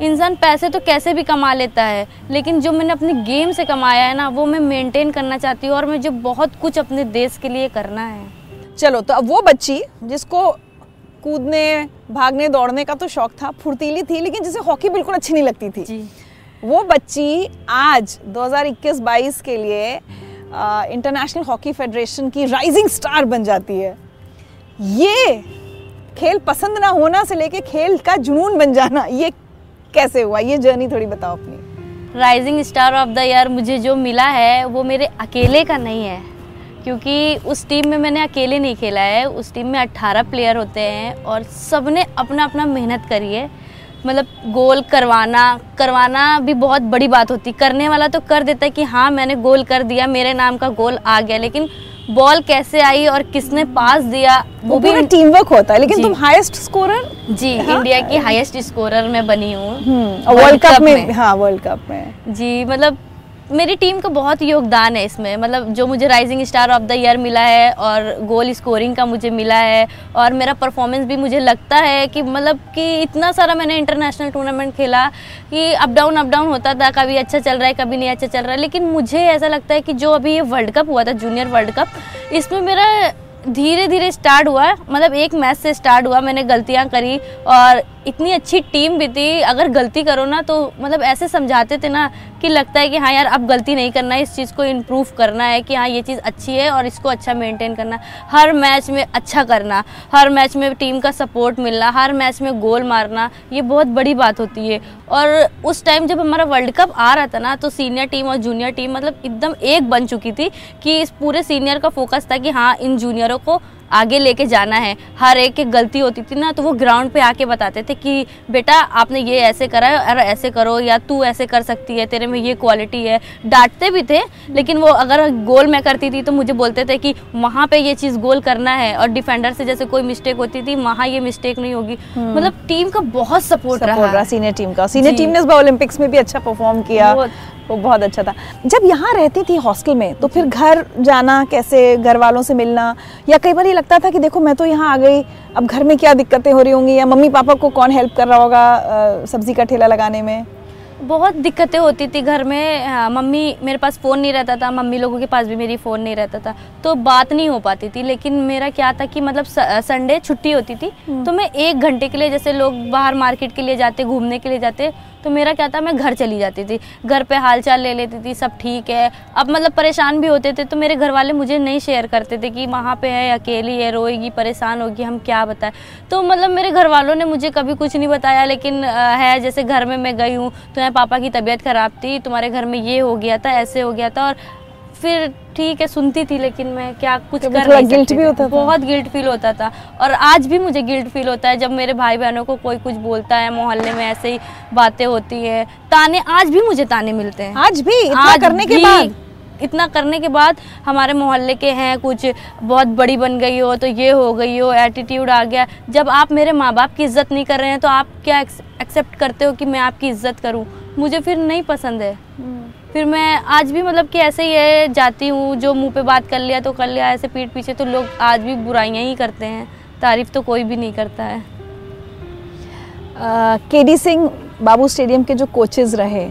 इंसान पैसे तो कैसे भी कमा लेता है, लेकिन जो मैंने अपने गेम से कमाया है ना, वो मैं मेंटेन करना चाहती हूँ और मुझे बहुत कुछ अपने देश के लिए करना है। चलो तो अब वो बच्ची जिसको कूदने भागने दौड़ने का तो शौक था फुर्तीली थी लेकिन जिसे हॉकी बिल्कुल अच्छी नहीं लगती थी। जी। वो बच्ची आज 2021-22 के लिए इंटरनेशनल हॉकी फेडरेशन की राइजिंग स्टार बन जाती है। ये खेल पसंद ना होना से लेके खेल का जुनून बन जाना ये कैसे हुआ? ये जर्नी थोड़ी बताओ अपनी। Rising star of the year मुझे जो मिला है वो मेरे अकेले का नहीं है। क्योंकि उस टीम में मैंने अकेले नहीं खेला है। उस टीम में 18 प्लेयर होते हैं और सबने अपना अपना मेहनत करी है। मतलब गोल करवाना करवाना भी बहुत बड़ी बात होती। करने वाला तो कर देता है कि हाँ मैंने गोल कर दिया मेरे नाम का गोल आ गया लेकिन बॉल कैसे आई और किसने पास दिया वो वो भी टीम वर्क होता है लेकिन तुम हाईएस्ट स्कोरर जी हाँ। इंडिया की हाईएस्ट स्कोरर मैं बनी हूँ। वर्ल्ड कप में हाँ वर्ल्ड कप में। जी मतलब मेरी टीम का बहुत योगदान है इसमें। मतलब जो मुझे rising star of the year मिला है और गोल स्कोरिंग का मुझे मिला है और मेरा परफॉर्मेंस भी मुझे लगता है कि मतलब कि इतना सारा मैंने इंटरनेशनल टूर्नामेंट खेला कि अप डाउन अप डाउन होता था, कभी अच्छा चल रहा है, कभी नहीं अच्छा चल रहा है। लेकिन मुझे ऐसा लगता है कि जो अभी ये वर्ल्ड कप हुआ था जूनियर वर्ल्ड कप इसमें मेरा धीरे धीरे स्टार्ट हुआ। मतलब एक मैच से स्टार्ट हुआ, मैंने गलतियाँ करी और इतनी अच्छी टीम भी थी, अगर गलती करो ना तो मतलब ऐसे समझाते थे ना कि लगता है कि हाँ यार, अब गलती नहीं करना है, इस चीज़ को इम्प्रूव करना है कि हाँ ये चीज़ अच्छी है और इसको अच्छा मेंटेन करना। हर मैच में अच्छा करना, हर मैच में टीम का सपोर्ट मिलना, हर मैच में गोल मारना, ये बहुत बड़ी बात होती है। और उस टाइम जब हमारा वर्ल्ड कप आ रहा था ना तो सीनियर टीम और जूनियर टीम मतलब एकदम एक बन चुकी थी कि इस पूरे सीनियर का फोकस था कि हाँ इन जूनियरों को आगे लेके जाना है। हर एक की गलती होती थी ना तो वो ग्राउंड पे आके बताते थे कि बेटा आपने ये ऐसे करा है और ऐसे करो या तू ऐसे कर सकती है तेरे में ये क्वालिटी है। डांटते भी थे लेकिन वो अगर गोल मैं करती थी तो मुझे बोलते थे कि वहाँ पे ये चीज़ गोल करना है। और डिफेंडर से जैसे कोई मिस्टेक होती थी वहाँ ये मिस्टेक नहीं होगी। मतलब टीम का बहुत सपोर्ट रहा। सीनियर टीम का। सीनियर टीम ने इस बार ओलंपिक्स में भी अच्छा परफॉर्म किया। वो बहुत अच्छा था। जब यहाँ रहती थी हॉस्टल में तो फिर घर जाना कैसे घर वालों से मिलना या कई बार ये लगता था कि देखो मैं तो यहाँ आ गई अब घर में क्या दिक्कतें हो रही होंगी या मम्मी पापा को कौन हेल्प कर रहा होगा सब्ज़ी का ठेला लगाने में? बहुत दिक्कतें होती थी घर में। मम्मी मेरे पास फ़ोन नहीं रहता था मम्मी लोगों के पास भी मेरी फ़ोन नहीं रहता था तो बात नहीं हो पाती थी। लेकिन मेरा क्या था कि मतलब संडे छुट्टी होती थी तो मैं एक घंटे के लिए जैसे लोग बाहर मार्केट के लिए जाते घूमने के लिए जाते तो मेरा क्या था, मैं घर चली जाती थी। घर पे हालचाल ले लेती थी, सब ठीक है। अब मतलब परेशान भी होते थे तो मेरे घर वाले मुझे नहीं शेयर करते थे कि वहाँ पे है, अकेली है, रोएगी, परेशान होगी, हम क्या बताएँ। तो मतलब मेरे घर वालों ने मुझे कभी कुछ नहीं बताया, लेकिन है, जैसे घर में मैं गई हूँ तुम्हारे पापा की तबीयत खराब थी, तुम्हारे घर में ये हो गया था, ऐसे हो गया था, और फिर ठीक है सुनती थी लेकिन मैं क्या कुछ कभी कर नहीं सकती भी होता था? बहुत गिल्ट फील होता था। और आज भी मुझे गिल्ट फील होता है जब मेरे भाई बहनों को कोई कुछ बोलता है मोहल्ले में ऐसे ही बातें होती है। ताने आज भी मुझे ताने मिलते हैं। आज भी? इतना आज करने के बाद? इतना करने के बाद हमारे मोहल्ले के हैं कुछ बहुत बड़ी बन गई हो तो ये हो गई हो एटीट्यूड आ गया। जब आप मेरे माँ बाप की इज़्ज़त नहीं कर रहे हैं तो आप क्या एक्सेप्ट करते हो कि मैं आपकी इज़्ज़त करूँ? मुझे फिर नहीं पसंद है। फिर मैं आज भी मतलब कि ऐसे ही है जाती हूँ जो मुँह पे बात कर लिया तो कर लिया ऐसे पीठ पीछे तो लोग आज भी बुराइयाँ ही करते हैं। तारीफ़ तो कोई भी नहीं करता है। के डी सिंह बाबू स्टेडियम के जो कोचेज रहे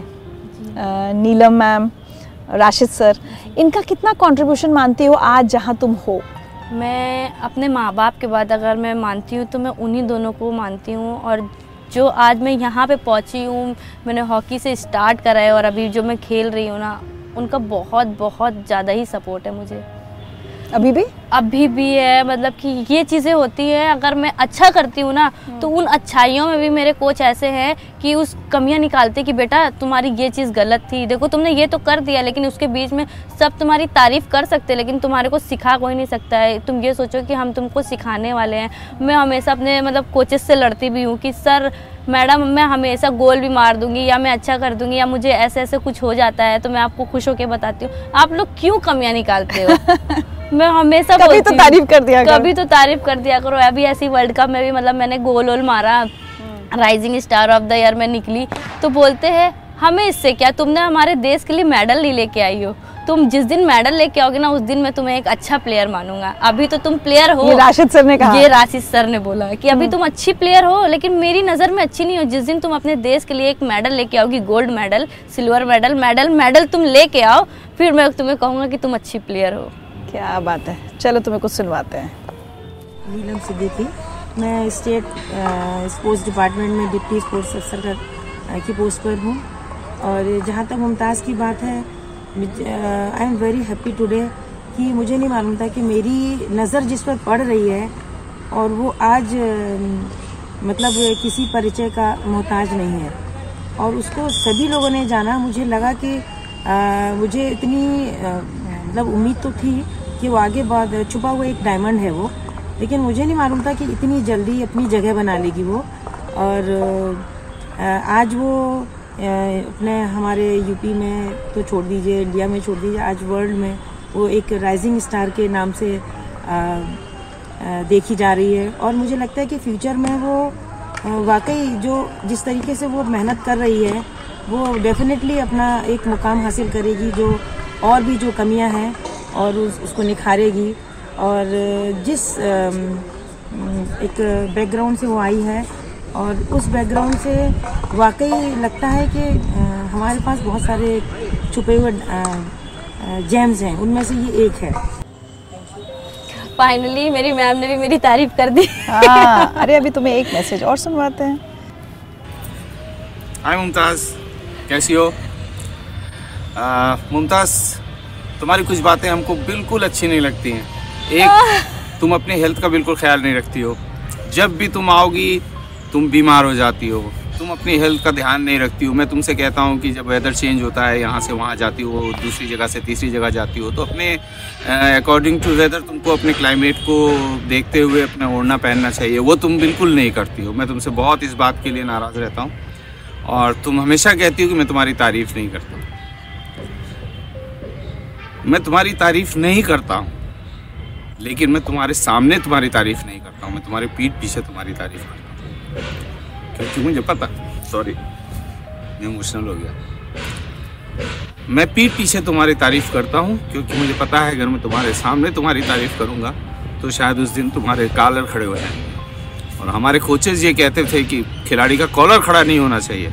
नीलम मैम राशिद सर इनका कितना कंट्रीब्यूशन मानती हो आज जहाँ तुम हो? मैं अपने माँ बाप के बाद अगर मैं मानती हूँ तो मैं उन्हीं दोनों को मानती हूँ और जो आज मैं यहाँ पे पहुँची हूँ, मैंने हॉकी से स्टार्ट करा है और अभी जो मैं खेल रही हूँ ना, उनका बहुत बहुत ज़्यादा ही सपोर्ट है मुझे। अभी भी? अभी भी है मतलब कि ये चीज़ें होती है अगर मैं अच्छा करती हूँ ना तो उन अच्छाइयों में भी मेरे कोच ऐसे हैं कि उस कमियाँ निकालते कि बेटा तुम्हारी ये चीज़ गलत थी। देखो तुमने ये तो कर दिया लेकिन उसके बीच में सब तुम्हारी तारीफ़ कर सकते लेकिन तुम्हारे को सिखा कोई नहीं सकता है। तुम ये सोचो कि हम तुमको सिखाने वाले हैं। मैं हमेशा अपने मतलब कोचेस से लड़ती भी हूँ कि सर मैडम मैं हमेशा गोल भी मार दूँगी या मैं अच्छा कर दूँगी या मुझे ऐसे ऐसे कुछ हो जाता है तो मैं आपको खुश होकर बताती हूँ। आप लोग क्यों कमियाँ निकालते हो? मैं हमेशा कभी तो तारीफ़ कर दिया कभी तो तारीफ़ कर दिया करो। अभी ऐसी वर्ल्ड कप में भी मतलब मैंने गोल वोल मारा rising star of the year में निकली। तो बोलते हैं हमें इससे क्या? तुमने हमारे देश के लिए मेडल नहीं लेके आई हो। तुम जिस दिन मेडल लेके आओगे ना उस दिन मैं तुम्हें एक अच्छा प्लेयर मानूँगा। अभी तो तुम प्लेयर हो। ये राशिद सर ने कहा। ये राशिद सर ने बोला कि अभी तुम अच्छी प्लेयर हो लेकिन मेरी नज़र में अच्छी नहीं हो। जिस दिन तुम अपने देश के लिए एक मेडल लेके आओगी gold medal silver medal medal medal तुम लेके आओ फिर मैं तुम्हें कहूँगा कि तुम अच्छी प्लेयर हो। क्या बात है। चलो तुम्हें कुछ सुनवाते हैं। नीलम सिद्दीकी मैं स्टेट स्पोर्ट्स डिपार्टमेंट में डिप्टी स्पोर्ट्स अफसर की पोस्ट पर हूँ। और जहाँ तक मुमताज़ की बात है I am very happy today कि मुझे नहीं मालूम था कि मेरी नज़र जिस पर पड़ रही है और वो आज मतलब किसी परिचय का मोहताज नहीं है। और उसको सभी लोगों ने जाना मुझे लगा कि आ, मुझे इतनी मतलब उम्मीद तो थी कि वो आगे बाद, छुपा हुआ एक डायमंड है वो। लेकिन मुझे नहीं मालूम था कि इतनी जल्दी अपनी जगह बना लेगी वो। और आज वो अपने हमारे यूपी में तो छोड़ दीजिए इंडिया में छोड़ दीजिए, आज वर्ल्ड में वो एक राइजिंग स्टार के नाम से देखी जा रही है। और मुझे लगता है कि फ्यूचर में वो वाकई जो जिस तरीके से वो मेहनत कर रही है, वो डेफिनेटली अपना एक मुकाम हासिल करेगी जो और भी जो कमियाँ हैं। और उस, उसको निखारेगी। और जिस एक बैकग्राउंड से वो आई है और उस बैकग्राउंड से वाकई लगता है कि हमारे पास बहुत सारे छुपे हुए जेम्स हैं। उनमें से ये एक है। फाइनली मेरी मैम ने भी मेरी तारीफ़ कर दी। हाँ अरे अभी तुम्हें एक मैसेज और सुनवाते हैं। हाय मुमताज़ कैसी हो? मुमताज़ तुम्हारी कुछ बातें हमको बिल्कुल अच्छी नहीं लगती हैं। एक तुम अपनी हेल्थ का बिल्कुल ख्याल नहीं रखती हो। जब भी तुम आओगी तुम बीमार हो जाती हो। तुम अपनी हेल्थ का ध्यान नहीं रखती हो। मैं तुमसे कहता हूँ कि जब वेदर चेंज होता है यहाँ से वहाँ जाती हो दूसरी जगह से तीसरी जगह जाती हो तो अपने अकॉर्डिंग टू वेदर तुमको अपने क्लाइमेट को देखते हुए अपना ओढ़ना पहनना चाहिए। वो तुम बिल्कुल नहीं करती हो। मैं तुमसे बहुत इस बात के लिए नाराज़ रहता हूँ। और तुम हमेशा कहती हो कि मैं तुम्हारी तारीफ़ नहीं करता। मैं तुम्हारी तारीफ़ नहीं करता हूँ। लेकिन मैं तुम्हारे सामने तुम्हारी तारीफ़ नहीं करता हूँ। मैं तुम्हारे पीठ पीछे तुम्हारी तारीफ़ करता हूँ। क्योंकि मुझे पता सॉरी मैं इमोशनल हो गया। मैं पीठ पीछे तुम्हारी तारीफ़ करता हूँ, क्योंकि मुझे पता है अगर मैं तुम्हारे सामने तुम्हारी तारीफ़ करूँगा तो शायद उस दिन तुम्हारे कॉलर खड़े हो जाएँगे। और हमारे कोचेज ये कहते थे कि खिलाड़ी का कॉलर खड़ा नहीं होना चाहिए।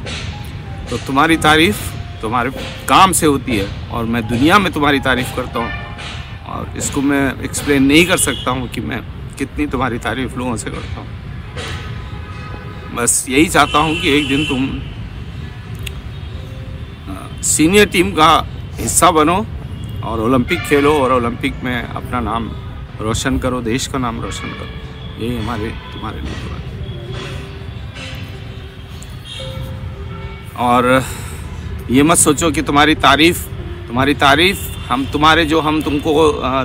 तो तुम्हारी तारीफ़ तुम्हारे काम से होती है और मैं दुनिया में तुम्हारी तारीफ़ करता हूँ। और इसको मैं एक्सप्लेन नहीं कर सकता हूँ कि मैं कितनी तुम्हारी तारीफ़ लोगों से करता हूँ। बस यही चाहता हूँ कि एक दिन तुम सीनियर टीम का हिस्सा बनो और ओलंपिक खेलो और ओलंपिक में अपना नाम रोशन करो, देश का नाम रोशन करो। यही हमारे, तुम्हारे लिए और ये मत सोचो कि तुम्हारी तारीफ़ तुम्हारी तारीफ़, हम तुम्हारे जो हम तुमको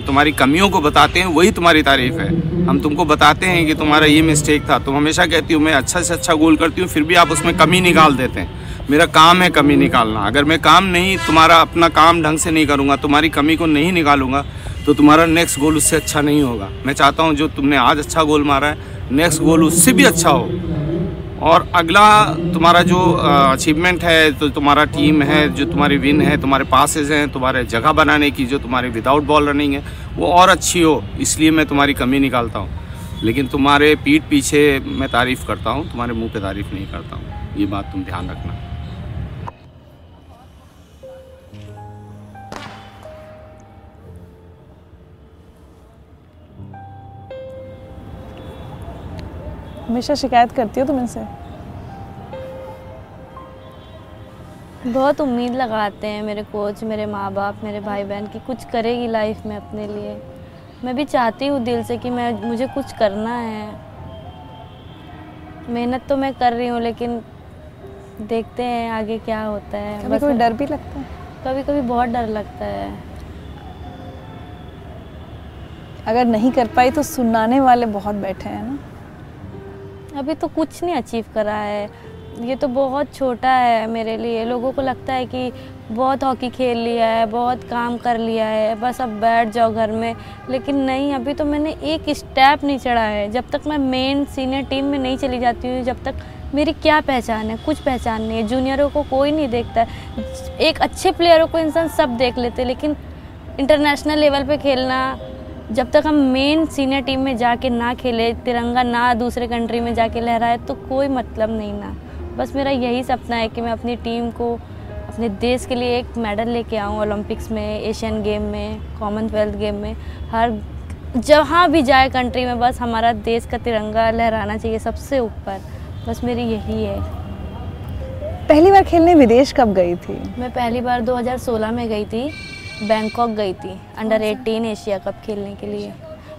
तुम्हारी कमियों को बताते हैं, वही तुम्हारी तारीफ़ है। हम तुमको बताते हैं कि तुम्हारा ये मिस्टेक था। तुम हमेशा कहती हो, मैं अच्छा से अच्छा गोल करती हूँ, फिर भी आप उसमें कमी निकाल देते हैं। मेरा काम है कमी निकालना। अगर मैं काम नहीं, तुम्हारा अपना काम ढंग से नहीं करूँगा, तुम्हारी कमी को नहीं निकालूँगा तो तुम्हारा नेक्स्ट गोल उससे अच्छा नहीं होगा। मैं चाहता हूँ जो तुमने आज अच्छा गोल मारा है नेक्स्ट गोल उससे भी अच्छा हो। और अगला तुम्हारा जो अचीवमेंट है तो तुम्हारा टीम है, जो तुम्हारी विन है, तुम्हारे पासेज हैं, तुम्हारे जगह बनाने की, जो तुम्हारी विदाउट बॉल रनिंग है, वो और अच्छी हो, इसलिए मैं तुम्हारी कमी निकालता हूँ। लेकिन तुम्हारे पीठ पीछे मैं तारीफ़ करता हूँ, तुम्हारे मुँह पर तारीफ़ नहीं करता हूँ, ये बात तुम ध्यान रखना। हमेशा शिकायत करती हो तुम इनसे? बहुत उम्मीद लगाते हैं मेरे कोच मेरे माँ बाप मेरे भाई बहन की कुछ करेगी लाइफ में अपने लिए। मैं भी चाहती हूँ दिल से कि मैं मुझे कुछ करना है। मेहनत तो मैं कर रही हूँ लेकिन देखते हैं आगे क्या होता है। कभी कभी डर भी लगता है। कभी कभी बहुत डर लगता है। अगर नहीं कर पाई तो सुनाने वाले बहुत बैठे हैं ना। अभी तो कुछ नहीं अचीव करा है। ये तो बहुत छोटा है मेरे लिए। लोगों को लगता है कि बहुत हॉकी खेल लिया है, बहुत काम कर लिया है, बस अब बैठ जाओ घर में। लेकिन नहीं, अभी तो मैंने एक स्टेप नहीं चढ़ा है। जब तक मैं मेन सीनियर टीम में नहीं चली जाती हूँ, जब तक मेरी क्या पहचान है, कुछ पहचान नहीं है। जूनियरों को कोई नहीं देखता। एक अच्छे प्लेयरों को इंसान सब देख लेते लेकिन इंटरनेशनल लेवल पे खेलना जब तक हम मेन सीनियर टीम में जाके ना खेले तिरंगा ना दूसरे कंट्री में जाके लहराए तो कोई मतलब नहीं ना। बस मेरा यही सपना है कि मैं अपनी टीम को अपने देश के लिए एक मेडल लेके आऊँ ओलंपिक्स में एशियन गेम में कॉमनवेल्थ गेम में। हर जहाँ भी जाए कंट्री में बस हमारा देश का तिरंगा लहराना चाहिए सबसे ऊपर। बस मेरी यही है। पहली बार खेलने विदेश कब गई थी? मैं पहली बार 2016 में गई थी। बैंकॉक गई थी अंडर 18 एशिया कप खेलने के लिए।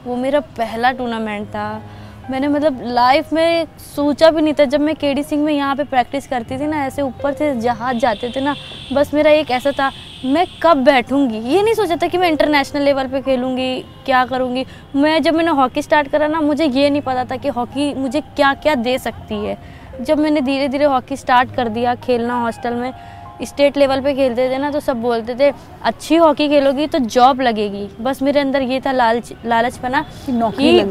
वो मेरा पहला टूर्नामेंट था। मैंने मतलब लाइफ में सोचा भी नहीं था। जब मैं केडी सिंह में यहाँ पे प्रैक्टिस करती थी ना ऐसे ऊपर से जहाज़ जाते थे ना बस मेरा एक ऐसा था मैं कब बैठूँगी? ये नहीं सोचा था कि मैं इंटरनेशनल लेवल पे खेलूँगी क्या करूँगी? मैं जब मैंने हॉकी स्टार्ट करा ना मुझे ये नहीं पता था कि हॉकी मुझे क्या क्या दे सकती है। जब मैंने धीरे धीरे हॉकी स्टार्ट कर दिया खेलना हॉस्टल में स्टेट लेवल पे खेलते थे ना तो सब बोलते थे अच्छी हॉकी खेलोगी तो जॉब लगेगी। बस मेरे अंदर ये था लालच लालचपना कि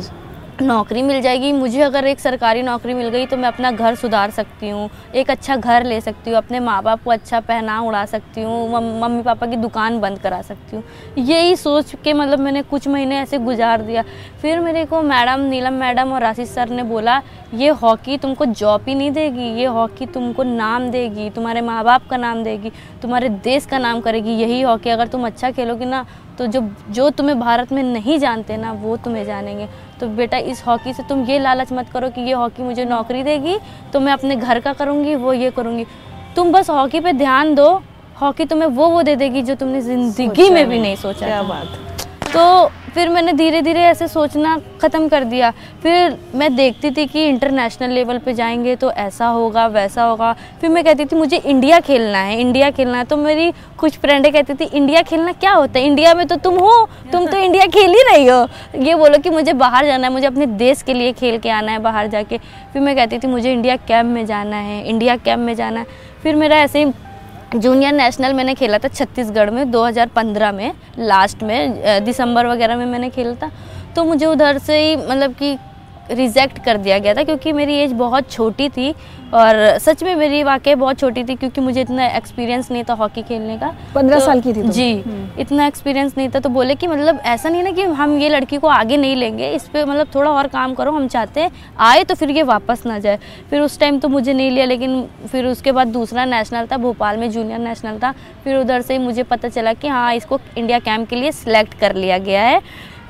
नौकरी मिल जाएगी। मुझे अगर एक सरकारी नौकरी मिल गई तो मैं अपना घर सुधार सकती हूँ, एक अच्छा घर ले सकती हूँ, अपने माँ बाप को अच्छा पहना उड़ा सकती हूँ मम्मी पापा की दुकान बंद करा सकती हूँ। यही सोच के मतलब मैंने कुछ महीने ऐसे गुजार दिया। फिर मेरे को मैडम, नीलम मैडम और आशीष सर ने बोला, ये हॉकी तुमको जॉब ही नहीं देगी, ये हॉकी तुमको नाम देगी, तुम्हारे माँ बाप का नाम देगी, तुम्हारे देश का नाम करेगी। यही हॉकी अगर तुम अच्छा खेलोगे ना तो जो जो तुम्हें भारत में नहीं जानते ना, वो तुम्हें जानेंगे। तो बेटा इस हॉकी से तुम ये लालच मत करो कि ये हॉकी मुझे नौकरी देगी तो मैं अपने घर का करूँगी वो ये करूँगी। तुम बस हॉकी पे ध्यान दो हॉकी तुम्हें वो वो दे देगी जो तुमने ज़िंदगी में भी नहीं सोचा क्या बात। तो फिर मैंने धीरे धीरे ऐसे सोचना ख़त्म कर दिया। फिर मैं देखती थी कि इंटरनेशनल लेवल पे जाएँगे तो ऐसा होगा, वैसा होगा। फिर मैं कहती थी, मुझे इंडिया खेलना है इंडिया खेलना है। तो मेरी कुछ फ्रेंडें कहती थी इंडिया खेलना क्या होता है? इंडिया में तो तुम हो, तुम तो इंडिया खेल ही रही हो। ये बोलो कि मुझे बाहर जाना है, मुझे अपने देश के लिए खेल के आना है बाहर जाके। फिर मैं कहती थी, मुझे इंडिया कैम्प में जाना है इंडिया कैम्प में जाना है। फिर मेरा ऐसे ही जूनियर नेशनल मैंने खेला था छत्तीसगढ़ में 2015 में, लास्ट में दिसंबर वगैरह में मैंने खेला था। तो मुझे उधर से ही मतलब कि रिजेक्ट कर दिया गया था क्योंकि मेरी एज बहुत छोटी थी और सच में मेरी वाकई बहुत छोटी थी क्योंकि मुझे इतना एक्सपीरियंस नहीं था हॉकी खेलने का। पंद्रह तो, साल की थी तुम? जी हम्म। इतना एक्सपीरियंस नहीं था तो बोले कि मतलब ऐसा नहीं ना कि हम ये लड़की को आगे नहीं लेंगे इस पर मतलब थोड़ा और काम करो हम चाहते हैं आए तो फिर ये वापस ना जाए। फिर उस टाइम तो मुझे नहीं लिया लेकिन फिर उसके बाद दूसरा नेशनल था भोपाल में जूनियर नेशनल था। फिर उधर से मुझे पता चला कि हाँ इसको इंडिया कैंप के लिए सिलेक्ट कर लिया गया है।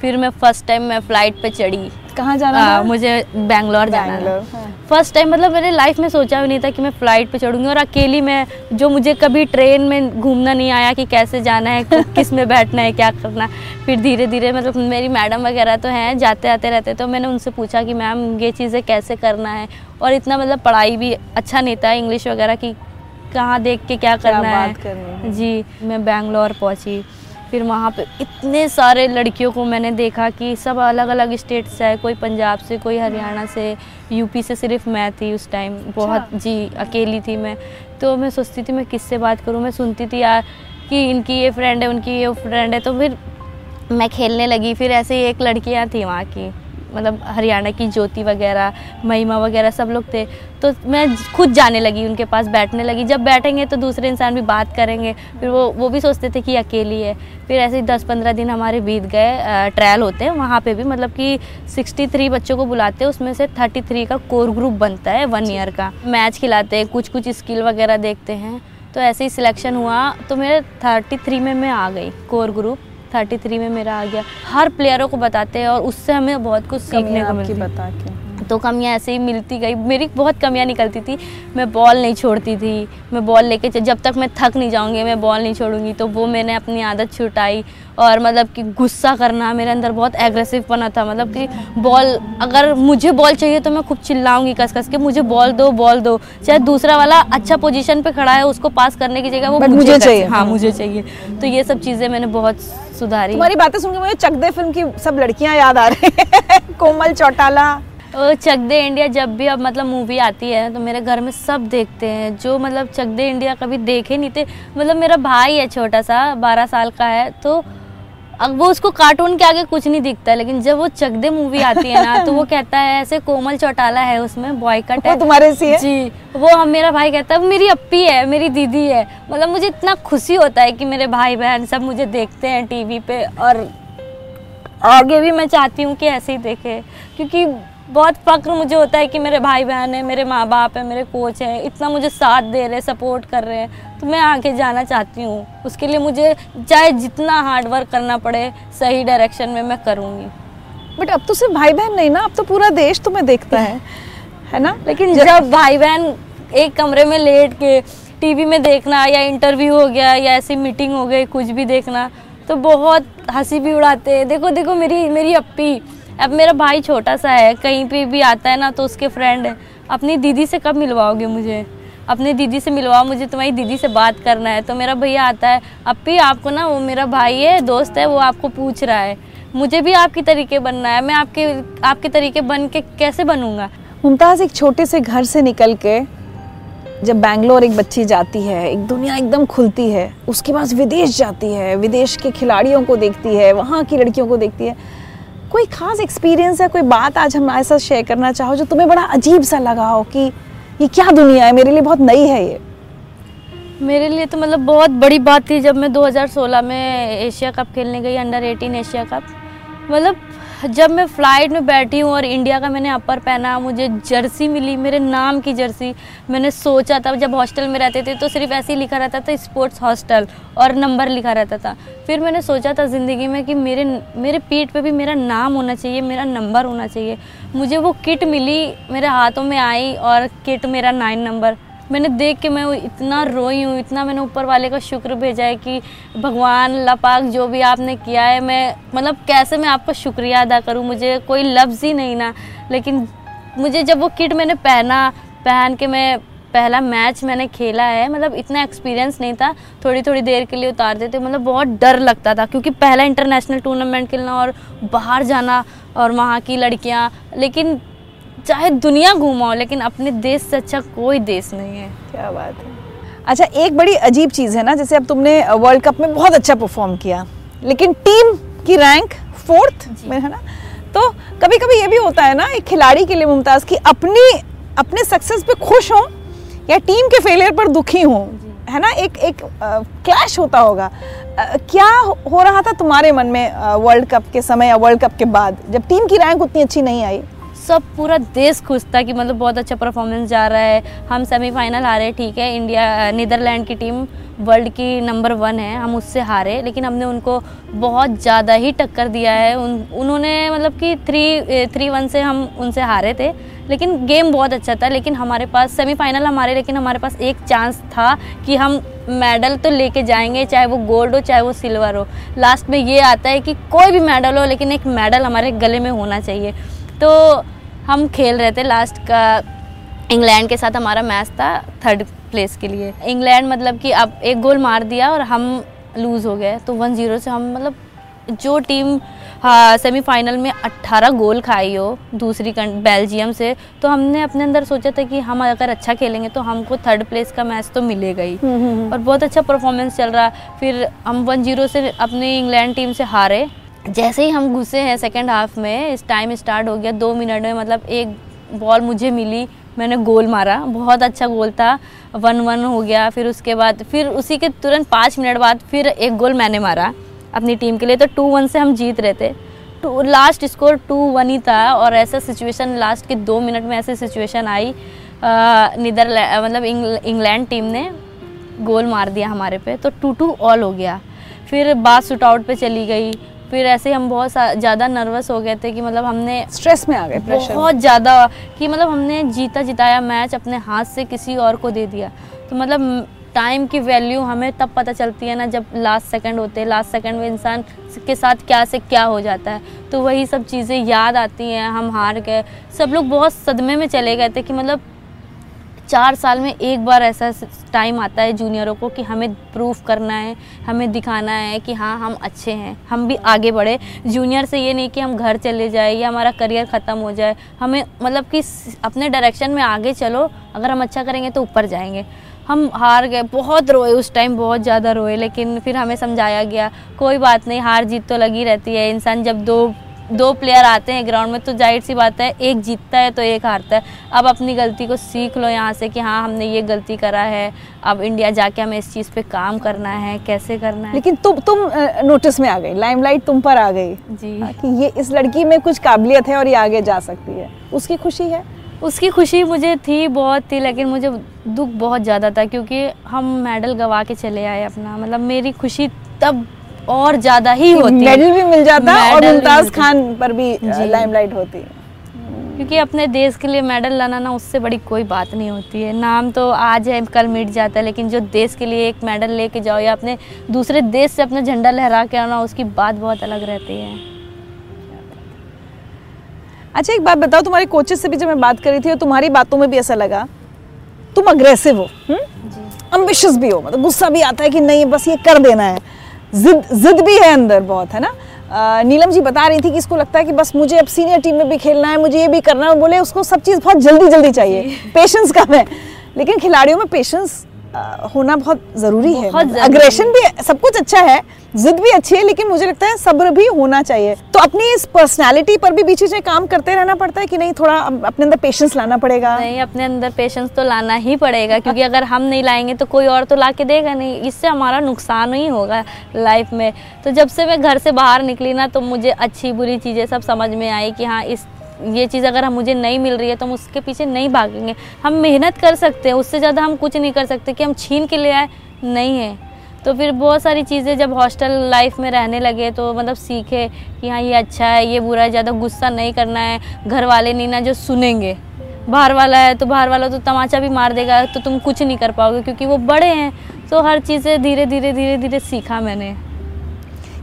फिर मैं फ़र्स्ट टाइम मैं फ़्लाइट पे चढ़ी। कहाँ जाना आ, था? मुझे बैंगलोर जाना हाँ। फ़र्स्ट टाइम मतलब मेरे लाइफ में सोचा भी नहीं था कि मैं फ़्लाइट पे चढ़ूँगी और अकेली मैं जो मुझे कभी ट्रेन में घूमना नहीं आया कि कैसे जाना है किसमें बैठना है क्या करना है फिर धीरे धीरे मतलब मेरी मैडम वगैरह तो हैं जाते आते रहते तो मैंने उनसे पूछा कि मैम ये चीज़ें कैसे करना है और इतना मतलब पढ़ाई भी अच्छा नहीं था इंग्लिश वगैरह की कहाँ देख के क्या क्या करना करनी है। जी मैं बैंगलोर पहुँची फिर वहाँ पे इतने सारे लड़कियों को मैंने देखा कि सब अलग अलग स्टेट से आए कोई पंजाब से कोई हरियाणा से यूपी से सिर्फ़ मैं थी उस टाइम। बहुत जी अकेली थी मैं। तो मैं सोचती थी मैं किससे बात करूँ? मैं सुनती थी यार कि इनकी ये फ्रेंड है उनकी ये फ्रेंड है। तो फिर मैं खेलने लगी फिर ऐसे ही एक लड़कियाँ थी वहाँ की। मतलब हरियाणा की ज्योति वगैरह, महिमा वगैरह सब लोग थे। तो मैं खुद जाने लगी, उनके पास बैठने लगी। जब बैठेंगे तो दूसरे इंसान भी बात करेंगे। फिर वो वो भी सोचते थे कि अकेली है। फिर ऐसे ही दस पंद्रह दिन हमारे बीत गए ट्रायल होते हैं वहाँ पे भी। मतलब कि सिक्सटी थ्री बच्चों को बुलाते हैं, उसमें से थर्टी थ्री का कोर ग्रुप बनता है वन ईयर का। मैच खिलाते हैं कुछ कुछ स्किल वगैरह देखते हैं। तो ऐसे ही सिलेक्शन हुआ। तो मेरे थर्टी थ्री में मैं आ गई कोर ग्रुप थर्टी थ्री में मेरा आ गया। हर प्लेयरों को बताते हैं और उससे हमें बहुत कुछ सीखने को मिलता है। बता के। तो कमियाँ ऐसे ही मिलती गई। मेरी बहुत कमियाँ निकलती थी। मैं बॉल नहीं छोड़ती थी। मैं बॉल लेके जब तक मैं थक नहीं जाऊँगी मैं बॉल नहीं छोड़ूँगी तो वो मैंने अपनी आदत छुटाई और मतलब कि गुस्सा करना मेरे अंदर बहुत एग्रेसिव बना था। मतलब कि बॉल अगर मुझे बॉल चाहिए तो मैं खूब चिल्लाऊँगी कस कस के मुझे बॉल दो बॉल दो। चाहे दूसरा वाला अच्छा पोजीशन पे खड़ा है उसको पास करने की जगह वो But मुझे चाहिए। हाँ मुझे चाहिए। तो ये सब चीज़ें मैंने बहुत सुधारी। तुम्हारी बातें सुन के मुझे चक दे फ़िल्म की सब लड़कियाँ याद आ रही हैं। कोमल चौटाला। और चक दे इंडिया जब भी अब मतलब मूवी आती है तो मेरे घर में सब देखते हैं। जो मतलब चक दे इंडिया कभी देखे नहीं थे। मतलब मेरा भाई है छोटा सा बारह साल का है तो अब वो उसको कार्टून के आगे कुछ नहीं दिखता। लेकिन जब वो चक दे मूवी आती है ना तो वो कहता है ऐसे कोमल चौटाला है उसमें बॉय कट वो है। तुम्हारे सी है? जी वो हम मेरा भाई कहता है मेरी अप्पी है मेरी दीदी है। मतलब मुझे इतना खुशी होता है कि मेरे भाई बहन सब मुझे देखते हैं टीवी पे और आगे भी मैं चाहती हूँ कि ऐसे ही देखे। क्योंकि बहुत फक्र मुझे होता है कि मेरे भाई बहन है मेरे माँ बाप है मेरे कोच हैं इतना मुझे साथ दे रहे सपोर्ट कर रहे हैं तो मैं आगे जाना चाहती हूँ। उसके लिए मुझे चाहे जितना हार्ड वर्क करना पड़े सही डायरेक्शन में मैं करूँगी। बट अब तो सिर्फ़ भाई बहन नहीं ना अब तो पूरा देश तुम्हें देखता है है ना? लेकिन जब भाई बहन एक कमरे में लेट के टीवी में देखना या इंटरव्यू हो गया या ऐसी मीटिंग हो गई कुछ भी देखना तो बहुत हँसी भी उड़ाते हैं। देखो देखो मेरी मेरी अप्पी अब मेरा भाई छोटा सा है, कहीं पे भी आता है ना तो उसके फ्रेंड है अपनी दीदी से कब मिलवाओगे मुझे? अपनी दीदी से मिलवाओ मुझे, तुम्हारी दीदी से बात करना है। तो मेरा भैया आता है, अब भी आपको ना, वो मेरा भाई है, दोस्त है, वो आपको पूछ रहा है। मुझे भी आपकी तरीके बनना है, मैं आपके आपके तरीके बन के कैसे बनूँगा? मुमताज़ एक छोटे से घर से निकल के, जब बैंगलोर एक बच्ची जाती है, एक दुनिया एकदम खुलती है, उसके पास विदेश जाती है, विदेश के खिलाड़ियों को देखती है, वहाँ की लड़कियों को देखती है कोई खास एक्सपीरियंस है कोई बात आज हमारे साथ शेयर करना चाहो जो तुम्हें बड़ा अजीब सा लगा हो कि ये क्या दुनिया है? मेरे लिए बहुत नई है ये। मेरे लिए तो मतलब बहुत बड़ी बात थी जब मैं 2016 में एशिया कप खेलने गई अंडर 18 एशिया कप मतलब जब मैं फ़्लाइट में बैठी हूँ और इंडिया का मैंने अपर पहना, मुझे जर्सी मिली, मेरे नाम की जर्सी। मैंने सोचा था, जब हॉस्टल में रहते थे तो सिर्फ़ ऐसे ही लिखा रहता था, स्पोर्ट्स हॉस्टल, और नंबर लिखा रहता था। फिर मैंने सोचा था ज़िंदगी में कि मेरे मेरे पीठ पे भी मेरा नाम होना चाहिए, मेरा नंबर होना चाहिए। मुझे वो किट मिली, मेरे हाथों में आई और किट मेरा नाइन नंबर। मैंने देख के मैं इतना रोई हूँ, इतना मैंने ऊपर वाले का शुक्र भेजा है कि भगवान, लपाक, जो भी आपने किया है, मैं मतलब कैसे मैं आपका शुक्रिया अदा करूँ? मुझे कोई लफ्ज़ ही नहीं ना। लेकिन मुझे जब वो किट मैंने पहना, पहन के मैं, पहला मैच मैंने खेला है मतलब इतना एक्सपीरियंस नहीं था। थोड़ी थोड़ी देर के लिए उतार देते मतलब बहुत डर लगता था, क्योंकि पहला इंटरनेशनल टूर्नामेंट खेलना और बाहर जाना और वहाँ की लड़कियाँ, लेकिन चाहे दुनिया घूमाओ लेकिन अपने देश से अच्छा कोई देश नहीं है। क्या बात है। अच्छा एक बड़ी अजीब चीज़ है ना जैसे अब तुमने वर्ल्ड कप में बहुत अच्छा परफॉर्म किया लेकिन टीम की रैंक फोर्थ में है ना? तो कभी कभी ये भी होता है ना एक खिलाड़ी के लिए मुमताज़ की अपनी अपने सक्सेस पे खुश हों या टीम के फेलियर पर दुखी हों है ना? एक एक क्लैश होता होगा। अ, क्या हो रहा था तुम्हारे मन में वर्ल्ड कप के समय या वर्ल्ड कप के बाद जब टीम की रैंक उतनी अच्छी नहीं आई? सब पूरा देश खुश था कि मतलब बहुत अच्छा परफॉर्मेंस जा रहा है। हम सेमीफाइनल हारे, ठीक है, इंडिया नीदरलैंड की टीम वर्ल्ड की नंबर वन है, हम उससे हारे, लेकिन हमने उनको बहुत ज़्यादा ही टक्कर दिया है। उन, उन्होंने मतलब कि थ्री थ्री वन से हम उनसे हारे थे, लेकिन गेम बहुत अच्छा था, लेकिन हमारे पास सेमीफाइनल हमारे, लेकिन हमारे पास एक चांस था कि हम मेडल तो लेके जाएँगे, चाहे वो गोल्ड हो, चाहे वो सिल्वर हो। लास्ट में ये आता है कि कोई भी मेडल हो, लेकिन एक मेडल हमारे गले में होना चाहिए। तो हम खेल रहे थे लास्ट का इंग्लैंड के साथ हमारा मैच था थर्ड प्लेस के लिए। इंग्लैंड मतलब कि अब एक गोल मार दिया और हम लूज़ हो गए। तो वन ज़ीरो से हम मतलब जो टीम हाँ सेमीफाइनल में 18 गोल खाई हो दूसरी बेल्जियम से तो हमने अपने अंदर सोचा था कि हम अगर अच्छा खेलेंगे तो हमको थर्ड प्लेस का मैच तो मिलेगा ही। और बहुत अच्छा परफॉर्मेंस चल रहा। फिर हम वन ज़ीरो से अपनी इंग्लैंड टीम से हारे। जैसे ही हम घुसे हैं सेकेंड हाफ़ में, इस टाइम स्टार्ट हो गया, दो मिनट में मतलब एक बॉल मुझे मिली, मैंने गोल मारा, बहुत अच्छा गोल था वन वन हो गया, फिर उसके बाद, फिर उसी के तुरंत पाँच मिनट बाद फिर एक गोल मैंने मारा अपनी टीम के लिए तो टू वन से हम जीत रहे थे। To last score two one ही था और ऐसा सिचुएशन लास्ट के दो मिनट में ऐसी सिचुएशन आई नीदरलैंड मतलब इंग्लैंड टीम ने गोल मार दिया हमारे पे तो टू टू ऑल हो गया। फिर बात शूट आउट पर चली गई फिर ऐसे हम बहुत ज़्यादा नर्वस हो गए थे कि मतलब हमने स्ट्रेस में आ गए प्रेशर बहुत ज़्यादा कि मतलब हमने जीता जिताया मैच अपने हाथ से किसी और को दे दिया। तो मतलब टाइम की वैल्यू हमें तब पता चलती है ना जब लास्ट सेकंड होते हैं। लास्ट सेकंड में इंसान के साथ क्या से क्या हो जाता है। तो वही सब चीज़ें याद आती हैं हम हार गए। सब लोग बहुत सदमे में चले गए थे कि मतलब चार साल में एक बार ऐसा टाइम आता है जूनियरों को कि हमें प्रूफ करना है, हमें दिखाना है कि हाँ हम अच्छे हैं, हम भी आगे बढ़े। जूनियर से ये नहीं कि हम घर चले जाए या हमारा करियर ख़त्म हो जाए। हमें मतलब कि अपने डायरेक्शन में आगे चलो, अगर हम अच्छा करेंगे तो ऊपर जाएँगे। हम हार गए, बहुत रोए, उस टाइम बहुत ज़्यादा रोए, लेकिन फिर हमें समझाया गया, कोई बात नहीं, हार जीत तो लगी रहती है। इंसान जब दो दो प्लेयर आते हैं ग्राउंड में तो ज़ाहिर सी बात है एक जीतता है तो एक हारता है। अब अपनी गलती को सीख लो यहाँ से कि हाँ हमने ये गलती करा है अब इंडिया जाके हमें इस चीज़ पे काम करना है कैसे करना है। लेकिन तुम तुम नोटिस में आ गई लाइमलाइट तुम पर आ गई। जी। हाँ, कि ये इस लड़की में कुछ काबिलियत है और ये आगे जा सकती है। उसकी खुशी है? उसकी खुशी मुझे थी बहुत थी लेकिन मुझे दुख बहुत ज़्यादा था क्योंकि हम मेडल गवा के चले आए अपना। मतलब मेरी खुशी तब और ज़्यादा ही होती मेडल भी मिल जाता और मुमताज़ खान पर भी लाइमलाइट होती क्योंकि अपने देश के लिए मेडल लाना ना उससे बड़ी कोई बात नहीं होती है। नाम तो आज है कल मिट जाता है लेकिन जो देश के लिए एक मेडल लेके जाओ या अपने दूसरे देश से अपना झंडा लहरा के आना उसकी बात बहुत अलग रहती है। अच्छा एक बात बताओ तुम्हारे कोचेस से भी जब मैं बात करी थी और तुम्हारी बातों में भी ऐसा लगा तुम अग्रेसिव हो अम्बिशियस हम्म? भी हो मतलब गुस्सा भी आता है कि नहीं बस ये कर देना है। जिद जिद भी है अंदर बहुत है ना? आ, नीलम जी बता रही थी कि इसको लगता है कि बस मुझे अब सीनियर टीम में भी खेलना है मुझे ये भी करना है बोले उसको सब चीज़ बहुत जल्दी जल्दी चाहिए। पेशेंस कम है। लेकिन खिलाड़ियों में पेशेंस होना बहुत ज़रूरी है। अग्रेशन भी सब कुछ अच्छा है जिद भी अच्छी है लेकिन मुझे लगता है सब्र भी होना चाहिए। तो अपनी इस पर्सनालिटी पर भी बीच में काम करते रहना पड़ता है कि नहीं थोड़ा अपने अंदर पेशेंस लाना पड़ेगा? नहीं अपने अंदर पेशेंस तो लाना ही पड़ेगा क्योंकि अगर हम नहीं लाएँगे तो कोई और तो ला के देगा नहीं। इससे हमारा नुकसान ही होगा लाइफ में। तो जब से मैं घर से बाहर निकली ना तो मुझे अच्छी बुरी चीज़ें सब समझ में आई कि हाँ इस ये चीज़ अगर हम मुझे नहीं मिल रही है तो हम उसके पीछे नहीं भागेंगे। हम मेहनत कर सकते हैं, उससे ज़्यादा हम कुछ नहीं कर सकते कि हम छीन के ले आए। नहीं है। तो फिर बहुत सारी चीज़ें जब हॉस्टल लाइफ में रहने लगे तो मतलब सीखे कि हाँ ये अच्छा है, ये बुरा है, ज़्यादा गुस्सा नहीं करना है घर वाले नहीं ना जो सुनेंगे। बाहर वाला है तो बाहर वाला तो तमाचा भी मार देगा तो तुम कुछ नहीं कर पाओगे क्योंकि वो बड़े हैं। तो हर चीज़ें धीरे धीरे धीरे धीरे सीखा मैंने।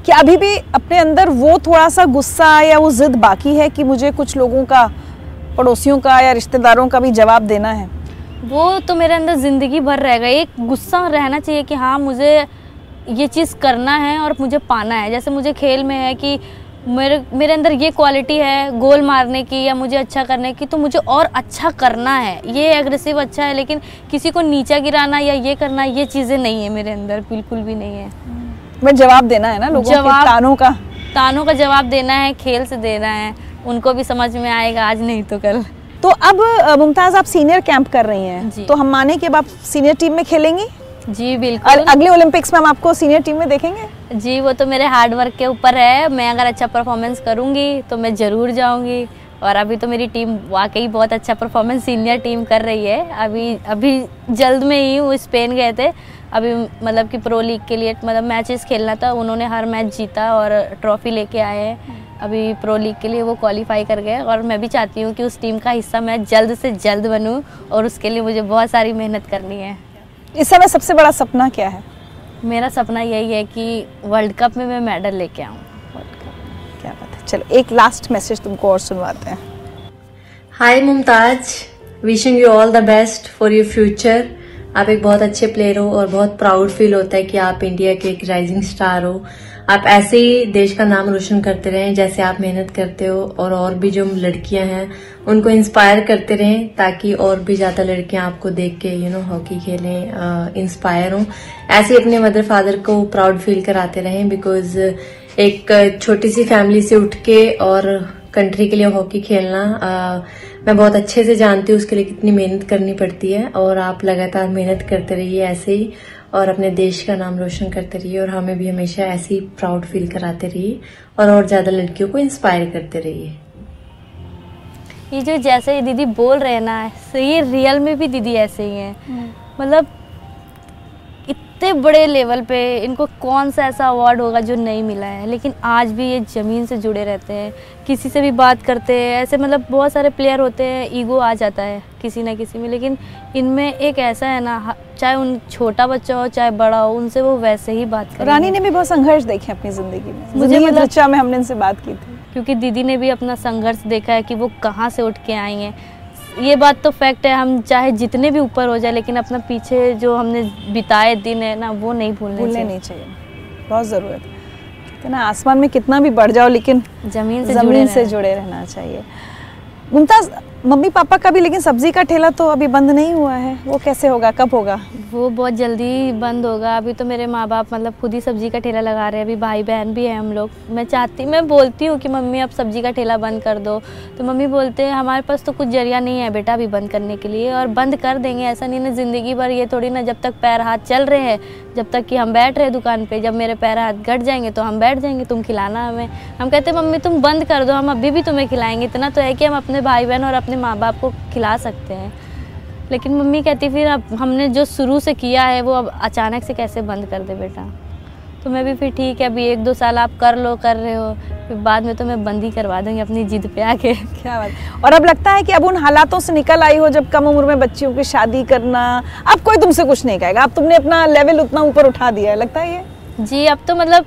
कि अभी भी अपने अंदर वो थोड़ा सा गुस्सा या वो जिद बाकी है कि मुझे कुछ लोगों का, पड़ोसियों का या रिश्तेदारों का भी जवाब देना है? वो तो मेरे अंदर ज़िंदगी भर रहेगा एक गुस्सा रहना चाहिए कि हाँ मुझे ये चीज़ करना है और मुझे पाना है। जैसे मुझे खेल में है कि मेरे मेरे अंदर ये क्वालिटी है गोल मारने की या मुझे अच्छा करने की तो मुझे और अच्छा करना है। ये एग्रेसिव अच्छा है, लेकिन किसी को नीचा गिराना या ये करना, ये चीज़ें नहीं है मेरे अंदर, बिल्कुल भी नहीं है। मैं जवाब देना है ना लोगों जवाब, के तानों का। तानों का जवाब देना है खेल से देना है उनको भी समझ में आएगा आज नहीं तो कल। तो अब मुमताज़ आप सीनियर कैंप कर रही हैं। तो हम माने कि अब आप सीनियर टीम में खेलेंगी? जी बिल्कुल। और अगले ओलंपिक्स में हम आपको सीनियर टीम में देखेंगे? जी वो तो मेरे हार्ड वर्क के ऊपर है। मैं अगर अच्छा परफॉर्मेंस करूँगी तो मैं ज़रूर जाऊँगी। और अभी तो मेरी टीम वाकई बहुत अच्छा परफॉर्मेंस सीनियर टीम कर रही है। अभी अभी जल्द में ही वो स्पेन गए थे। अभी मतलब कि प्रो लीग के लिए मतलब मैचेस खेलना था उन्होंने हर मैच जीता और ट्रॉफी लेके आए हैं। अभी प्रो लीग के लिए वो क्वालिफाई कर गए और मैं भी चाहती हूँ कि उस टीम का हिस्सा मैं जल्द से जल्द बनूँ और उसके लिए मुझे बहुत सारी मेहनत करनी है। इस समय सबसे बड़ा सपना क्या है? मेरा सपना यही है कि वर्ल्ड कप में मैं मेडल लेके आऊँ। चलो, एक लास्ट मैसेज तुमको और सुनवाते हैं। Hi Mumtaz wishing you all the best for your future आप एक बहुत अच्छे प्लेयर हो और बहुत प्राउड फील होता है कि आप इंडिया के एक राइजिंग स्टार हो। आप ऐसे ही देश का नाम रोशन करते रहें, जैसे आप मेहनत करते हो और और भी जो लड़कियाँ हैं, उनको इंस्पायर करते रहें, ताकि और भी ज़्यादा लड़कियाँ आपको देख के यू नो हॉकी खेलें इंस्पायर हों। ऐसे अपने मदर फादर को प्राउड फील कराते रहें बिकॉज़ एक छोटी सी फैमिली से उठ के और कंट्री के लिए हॉकी खेलना आ, मैं बहुत अच्छे से जानती हूँ उसके लिए कितनी मेहनत करनी पड़ती है और आप लगातार मेहनत करते रहिए ऐसे ही और अपने देश का नाम रोशन करते रहिए और हमें भी हमेशा ऐसे ही प्राउड फील कराते रहिए और और ज़्यादा लड़कियों को इंस्पायर करते रहिए ये जो जैसे ये दीदी बोल रहे हैं ना ये रियल में भी दीदी ऐसे ही है हम्म। मतलब इतने बड़े लेवल पे इनको कौन सा ऐसा अवार्ड होगा जो नहीं मिला है? लेकिन आज भी ये ज़मीन से जुड़े रहते हैं किसी से भी बात करते हैं ऐसे मतलब बहुत सारे प्लेयर होते हैं ईगो आ जाता है किसी ना किसी में। लेकिन इनमें एक ऐसा है ना चाहे उन छोटा बच्चा हो चाहे बड़ा हो उनसे वो वैसे ही बात कर रानी ने भी बहुत संघर्ष देखे अपनी ज़िंदगी में। मुझे मतलब में हमने इनसे बात की थी। क्योंकि दीदी ने भी अपना संघर्ष देखा है कि वो कहाँ से उठ के आई हैं। ये बात तो फैक्ट है हम चाहे जितने भी ऊपर हो जाए लेकिन अपना पीछे जो हमने बिताए दिन है ना वो नहीं भूलने भूलने नहीं चाहिए। बहुत ज़रूरत है। ना आसमान में कितना भी बढ़ जाओ लेकिन ज़मीन से ज़मीन जुड़े से जुड़े रहना चाहिए। मुमताज़ मम्मी पापा का भी, लेकिन सब्ज़ी का ठेला तो अभी बंद नहीं हुआ है। वो कैसे होगा, कब होगा? वो बहुत जल्दी बंद होगा। अभी तो मेरे माँ बाप मतलब खुद ही सब्ज़ी का ठेला लगा रहे हैं। अभी भाई बहन भी है हम लोग। मैं चाहती, मैं बोलती हूँ कि मम्मी अब सब्ज़ी का ठेला बंद कर दो। तो मम्मी बोलते हैं, हमारे पास तो कुछ ज़रिया नहीं है बेटा अभी बंद करने के लिए और बंद कर देंगे। ऐसा नहीं ना ज़िंदगी भर ये थोड़ी ना जब तक पैर हाथ चल रहे हैं, जब तक कि हम बैठ रहे दुकान पर जब मेरे पैर हाथ घट जाएँगे तो हम बैठ जाएँगे, तुम खिलाना हमें। हम कहते मम्मी तुम बंद कर दो, हम अभी भी तुम्हें खिलाएँगे। इतना तो है कि हम अपने भाई बहन और अपने माँ बाप को खिला सकते हैं। लेकिन मम्मी कहती, फिर अब हमने जो शुरू से किया है, वो अब अचानक से कैसे बंद कर दे बेटा? तो मैं भी फिर ठीक है, अभी एक दो साल आप कर लो, कर रहे हो, फिर बाद में तो मैं बंद ही करवा दूँगी अपनी जिद पे आके। क्या बात। और अब लगता है कि अब उन हालातों से निकल आई हो, जब कम उम्र में बच्चियों की शादी करना, अब कोई तुमसे कुछ नहीं कहेगा। अब तुमने अपना लेवल उतना ऊपर उठा दिया है, लगता है ये? जी, अब तो मतलब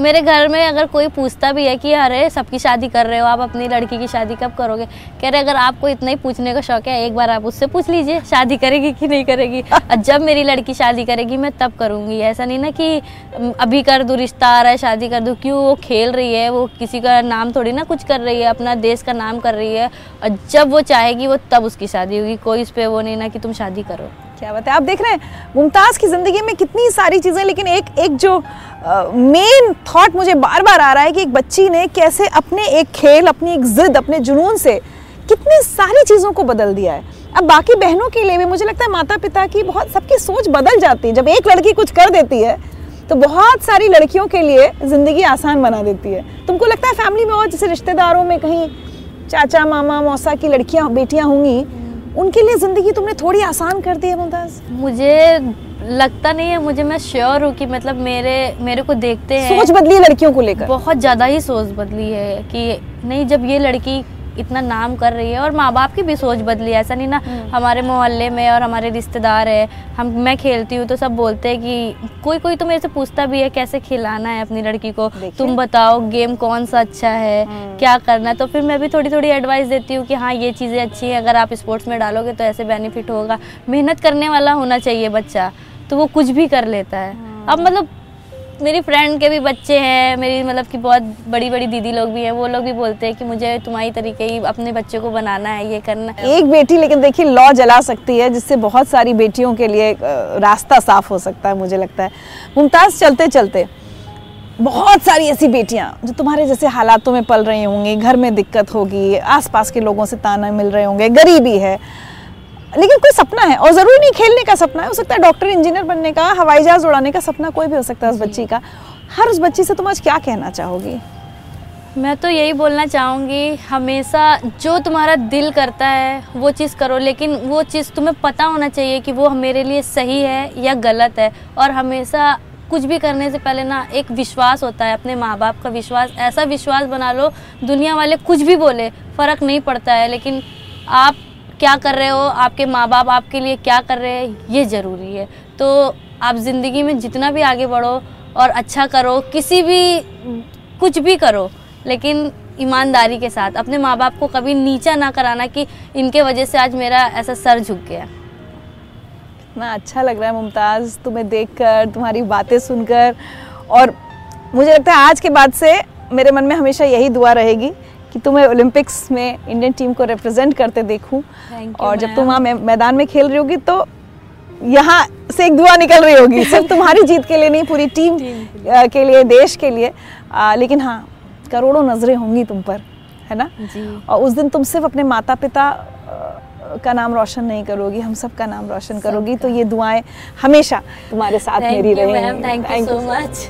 मेरे घर में अगर कोई पूछता भी है कि अरे सबकी शादी कर रहे हो, आप अपनी लड़की की शादी कब करोगे? कह रहे, अगर आपको इतना ही पूछने का शौक है, एक बार आप उससे पूछ लीजिए, शादी करेगी कि नहीं करेगी? जब मेरी लड़की शादी करेगी, मैं तब करूँगी। ऐसा नहीं ना कि अभी कर दूँ, रिश्ता आ रहा है, शादी कर दूँ, क्यों वो खेल रही है, वो किसी का नाम थोड़ी ना कुछ कर रही है, अपना देश का नाम कर रही है। और जब वो चाहेगी, वो तब उसकी शादी होगी, कोई इस पर वो नहीं ना कि तुम शादी करो। क्या बात है? आप देख रहे हैं, मुमताज़ की ज़िंदगी में कितनी सारी चीज़ें, लेकिन एक एक जो मेन थॉट मुझे बार बार आ रहा है कि एक बच्ची ने कैसे अपने एक खेल, अपनी एक जिद, अपने जुनून से कितनी सारी चीज़ों को बदल दिया है। अब बाकी बहनों के लिए भी मुझे लगता है माता पिता की बहुत, सबकी सोच बदल जाती है। जब एक लड़की कुछ कर देती है तो बहुत सारी लड़कियों के लिए ज़िंदगी आसान बना देती है। तुमको लगता है फैमिली में और जैसे रिश्तेदारों में कहीं चाचा, मामा, मौसा की लड़कियाँ, बेटियाँ होंगी उनके लिए ज़िंदगी तुमने थोड़ी आसान कर दी है मुमताज़? मुझे लगता नहीं है मुझे मैं श्योर हूँ कि मतलब मेरे मेरे को देखते हैं। सोच बदली है लड़कियों को लेकर। बहुत ज़्यादा ही सोच बदली है कि नहीं जब ये लड़की इतना नाम कर रही है और माँ बाप की भी सोच बदली ऐसा नहीं ना हम्म। हमारे मोहल्ले में और हमारे रिश्तेदार है हम मैं खेलती हूँ तो सब बोलते हैं कि कोई कोई तो मेरे से पूछता भी है कैसे खिलाना है अपनी लड़की को तुम बताओ गेम कौन सा अच्छा है हम्म। क्या करना है तो फिर मैं भी थोड़ी थोड़ी एडवाइस देती हूँ कि हाँ ये चीज़ें अच्छी हैं अगर आप स्पोर्ट्स में डालोगे तो ऐसे बेनिफिट होगा मेहनत करने वाला होना चाहिए बच्चा तो वो कुछ भी कर लेता है अब हाँ। मतलब मेरी फ्रेंड के भी बच्चे हैं, मेरी मतलब कि बहुत बड़ी बड़ी दीदी लोग भी हैं, वो लोग भी बोलते हैं कि मुझे तुम्हारी तरीके ही अपने बच्चे को बनाना है, ये करना है। एक बेटी लेकिन देखिए, लॉ जला सकती है, जिससे बहुत सारी बेटियों के लिए रास्ता साफ़ हो सकता है, मुझे लगता है। मुमताज़, चलते चलते। बहुत सारी ऐसी बेटियाँ, जो तुम्हारे जैसे हालातों में पल रही होंगी, घर में दिक्कत होगी, आसपास के लोगों से ताना मिल रहे होंगे, गरीबी है। लेकिन कोई सपना है और ज़रूरी नहीं खेलने का सपना है। हो सकता है डॉक्टर इंजीनियर बनने का हवाई जहाज़ उड़ाने का सपना कोई भी हो सकता है उस बच्ची का। हर उस बच्ची से तुम आज क्या कहना चाहोगी? मैं तो यही बोलना चाहूँगी हमेशा जो तुम्हारा दिल करता है वो चीज़ करो लेकिन वो चीज़ तुम्हें पता होना चाहिए कि वो मेरे लिए सही है या गलत है। और हमेशा कुछ भी करने से पहले ना एक विश्वास होता है अपने माँ बाप का विश्वास। ऐसा विश्वास बना लो दुनिया वाले कुछ भी बोले फ़र्क नहीं पड़ता है लेकिन आप क्या कर रहे हो? आपके माँ बाप आपके लिए क्या कर रहे हैं? ये ज़रूरी है। तो आप ज़िंदगी में जितना भी आगे बढ़ो और अच्छा करो, किसी भी, कुछ भी करो, लेकिन ईमानदारी के साथ, अपने माँ बाप को कभी नीचा ना कराना कि इनके वजह से आज मेरा ऐसा सर झुक गया। इतना अच्छा लग रहा है मुमताज़, तुम्हें देखकर, तुम्हारी बातें सुनकर, और मुझे लगता है आज के बाद से मेरे मन में हमेशा यही दुआ रहेगी कि तुम्हें ओलंपिक्स में इंडियन टीम को रिप्रेजेंट करते देखूँ। और जब तुम वहाँ मैदान में खेल रही होगी तो यहाँ से एक दुआ निकल रही होगी। सिर्फ़ तुम्हारी जीत के लिए नहीं पूरी टीम, टीम के लिए। देश के लिए। आ, लेकिन हाँ करोड़ों नज़रें होंगी तुम पर है ना? और उस दिन तुम सिर्फ़ अपने माता पिता का नाम रोशन नहीं करोगी हम सब का नाम रोशन करोगी। तो ये दुआएँ हमेशा तुम्हारे साथ मेरी रहेंगी। Thank you so much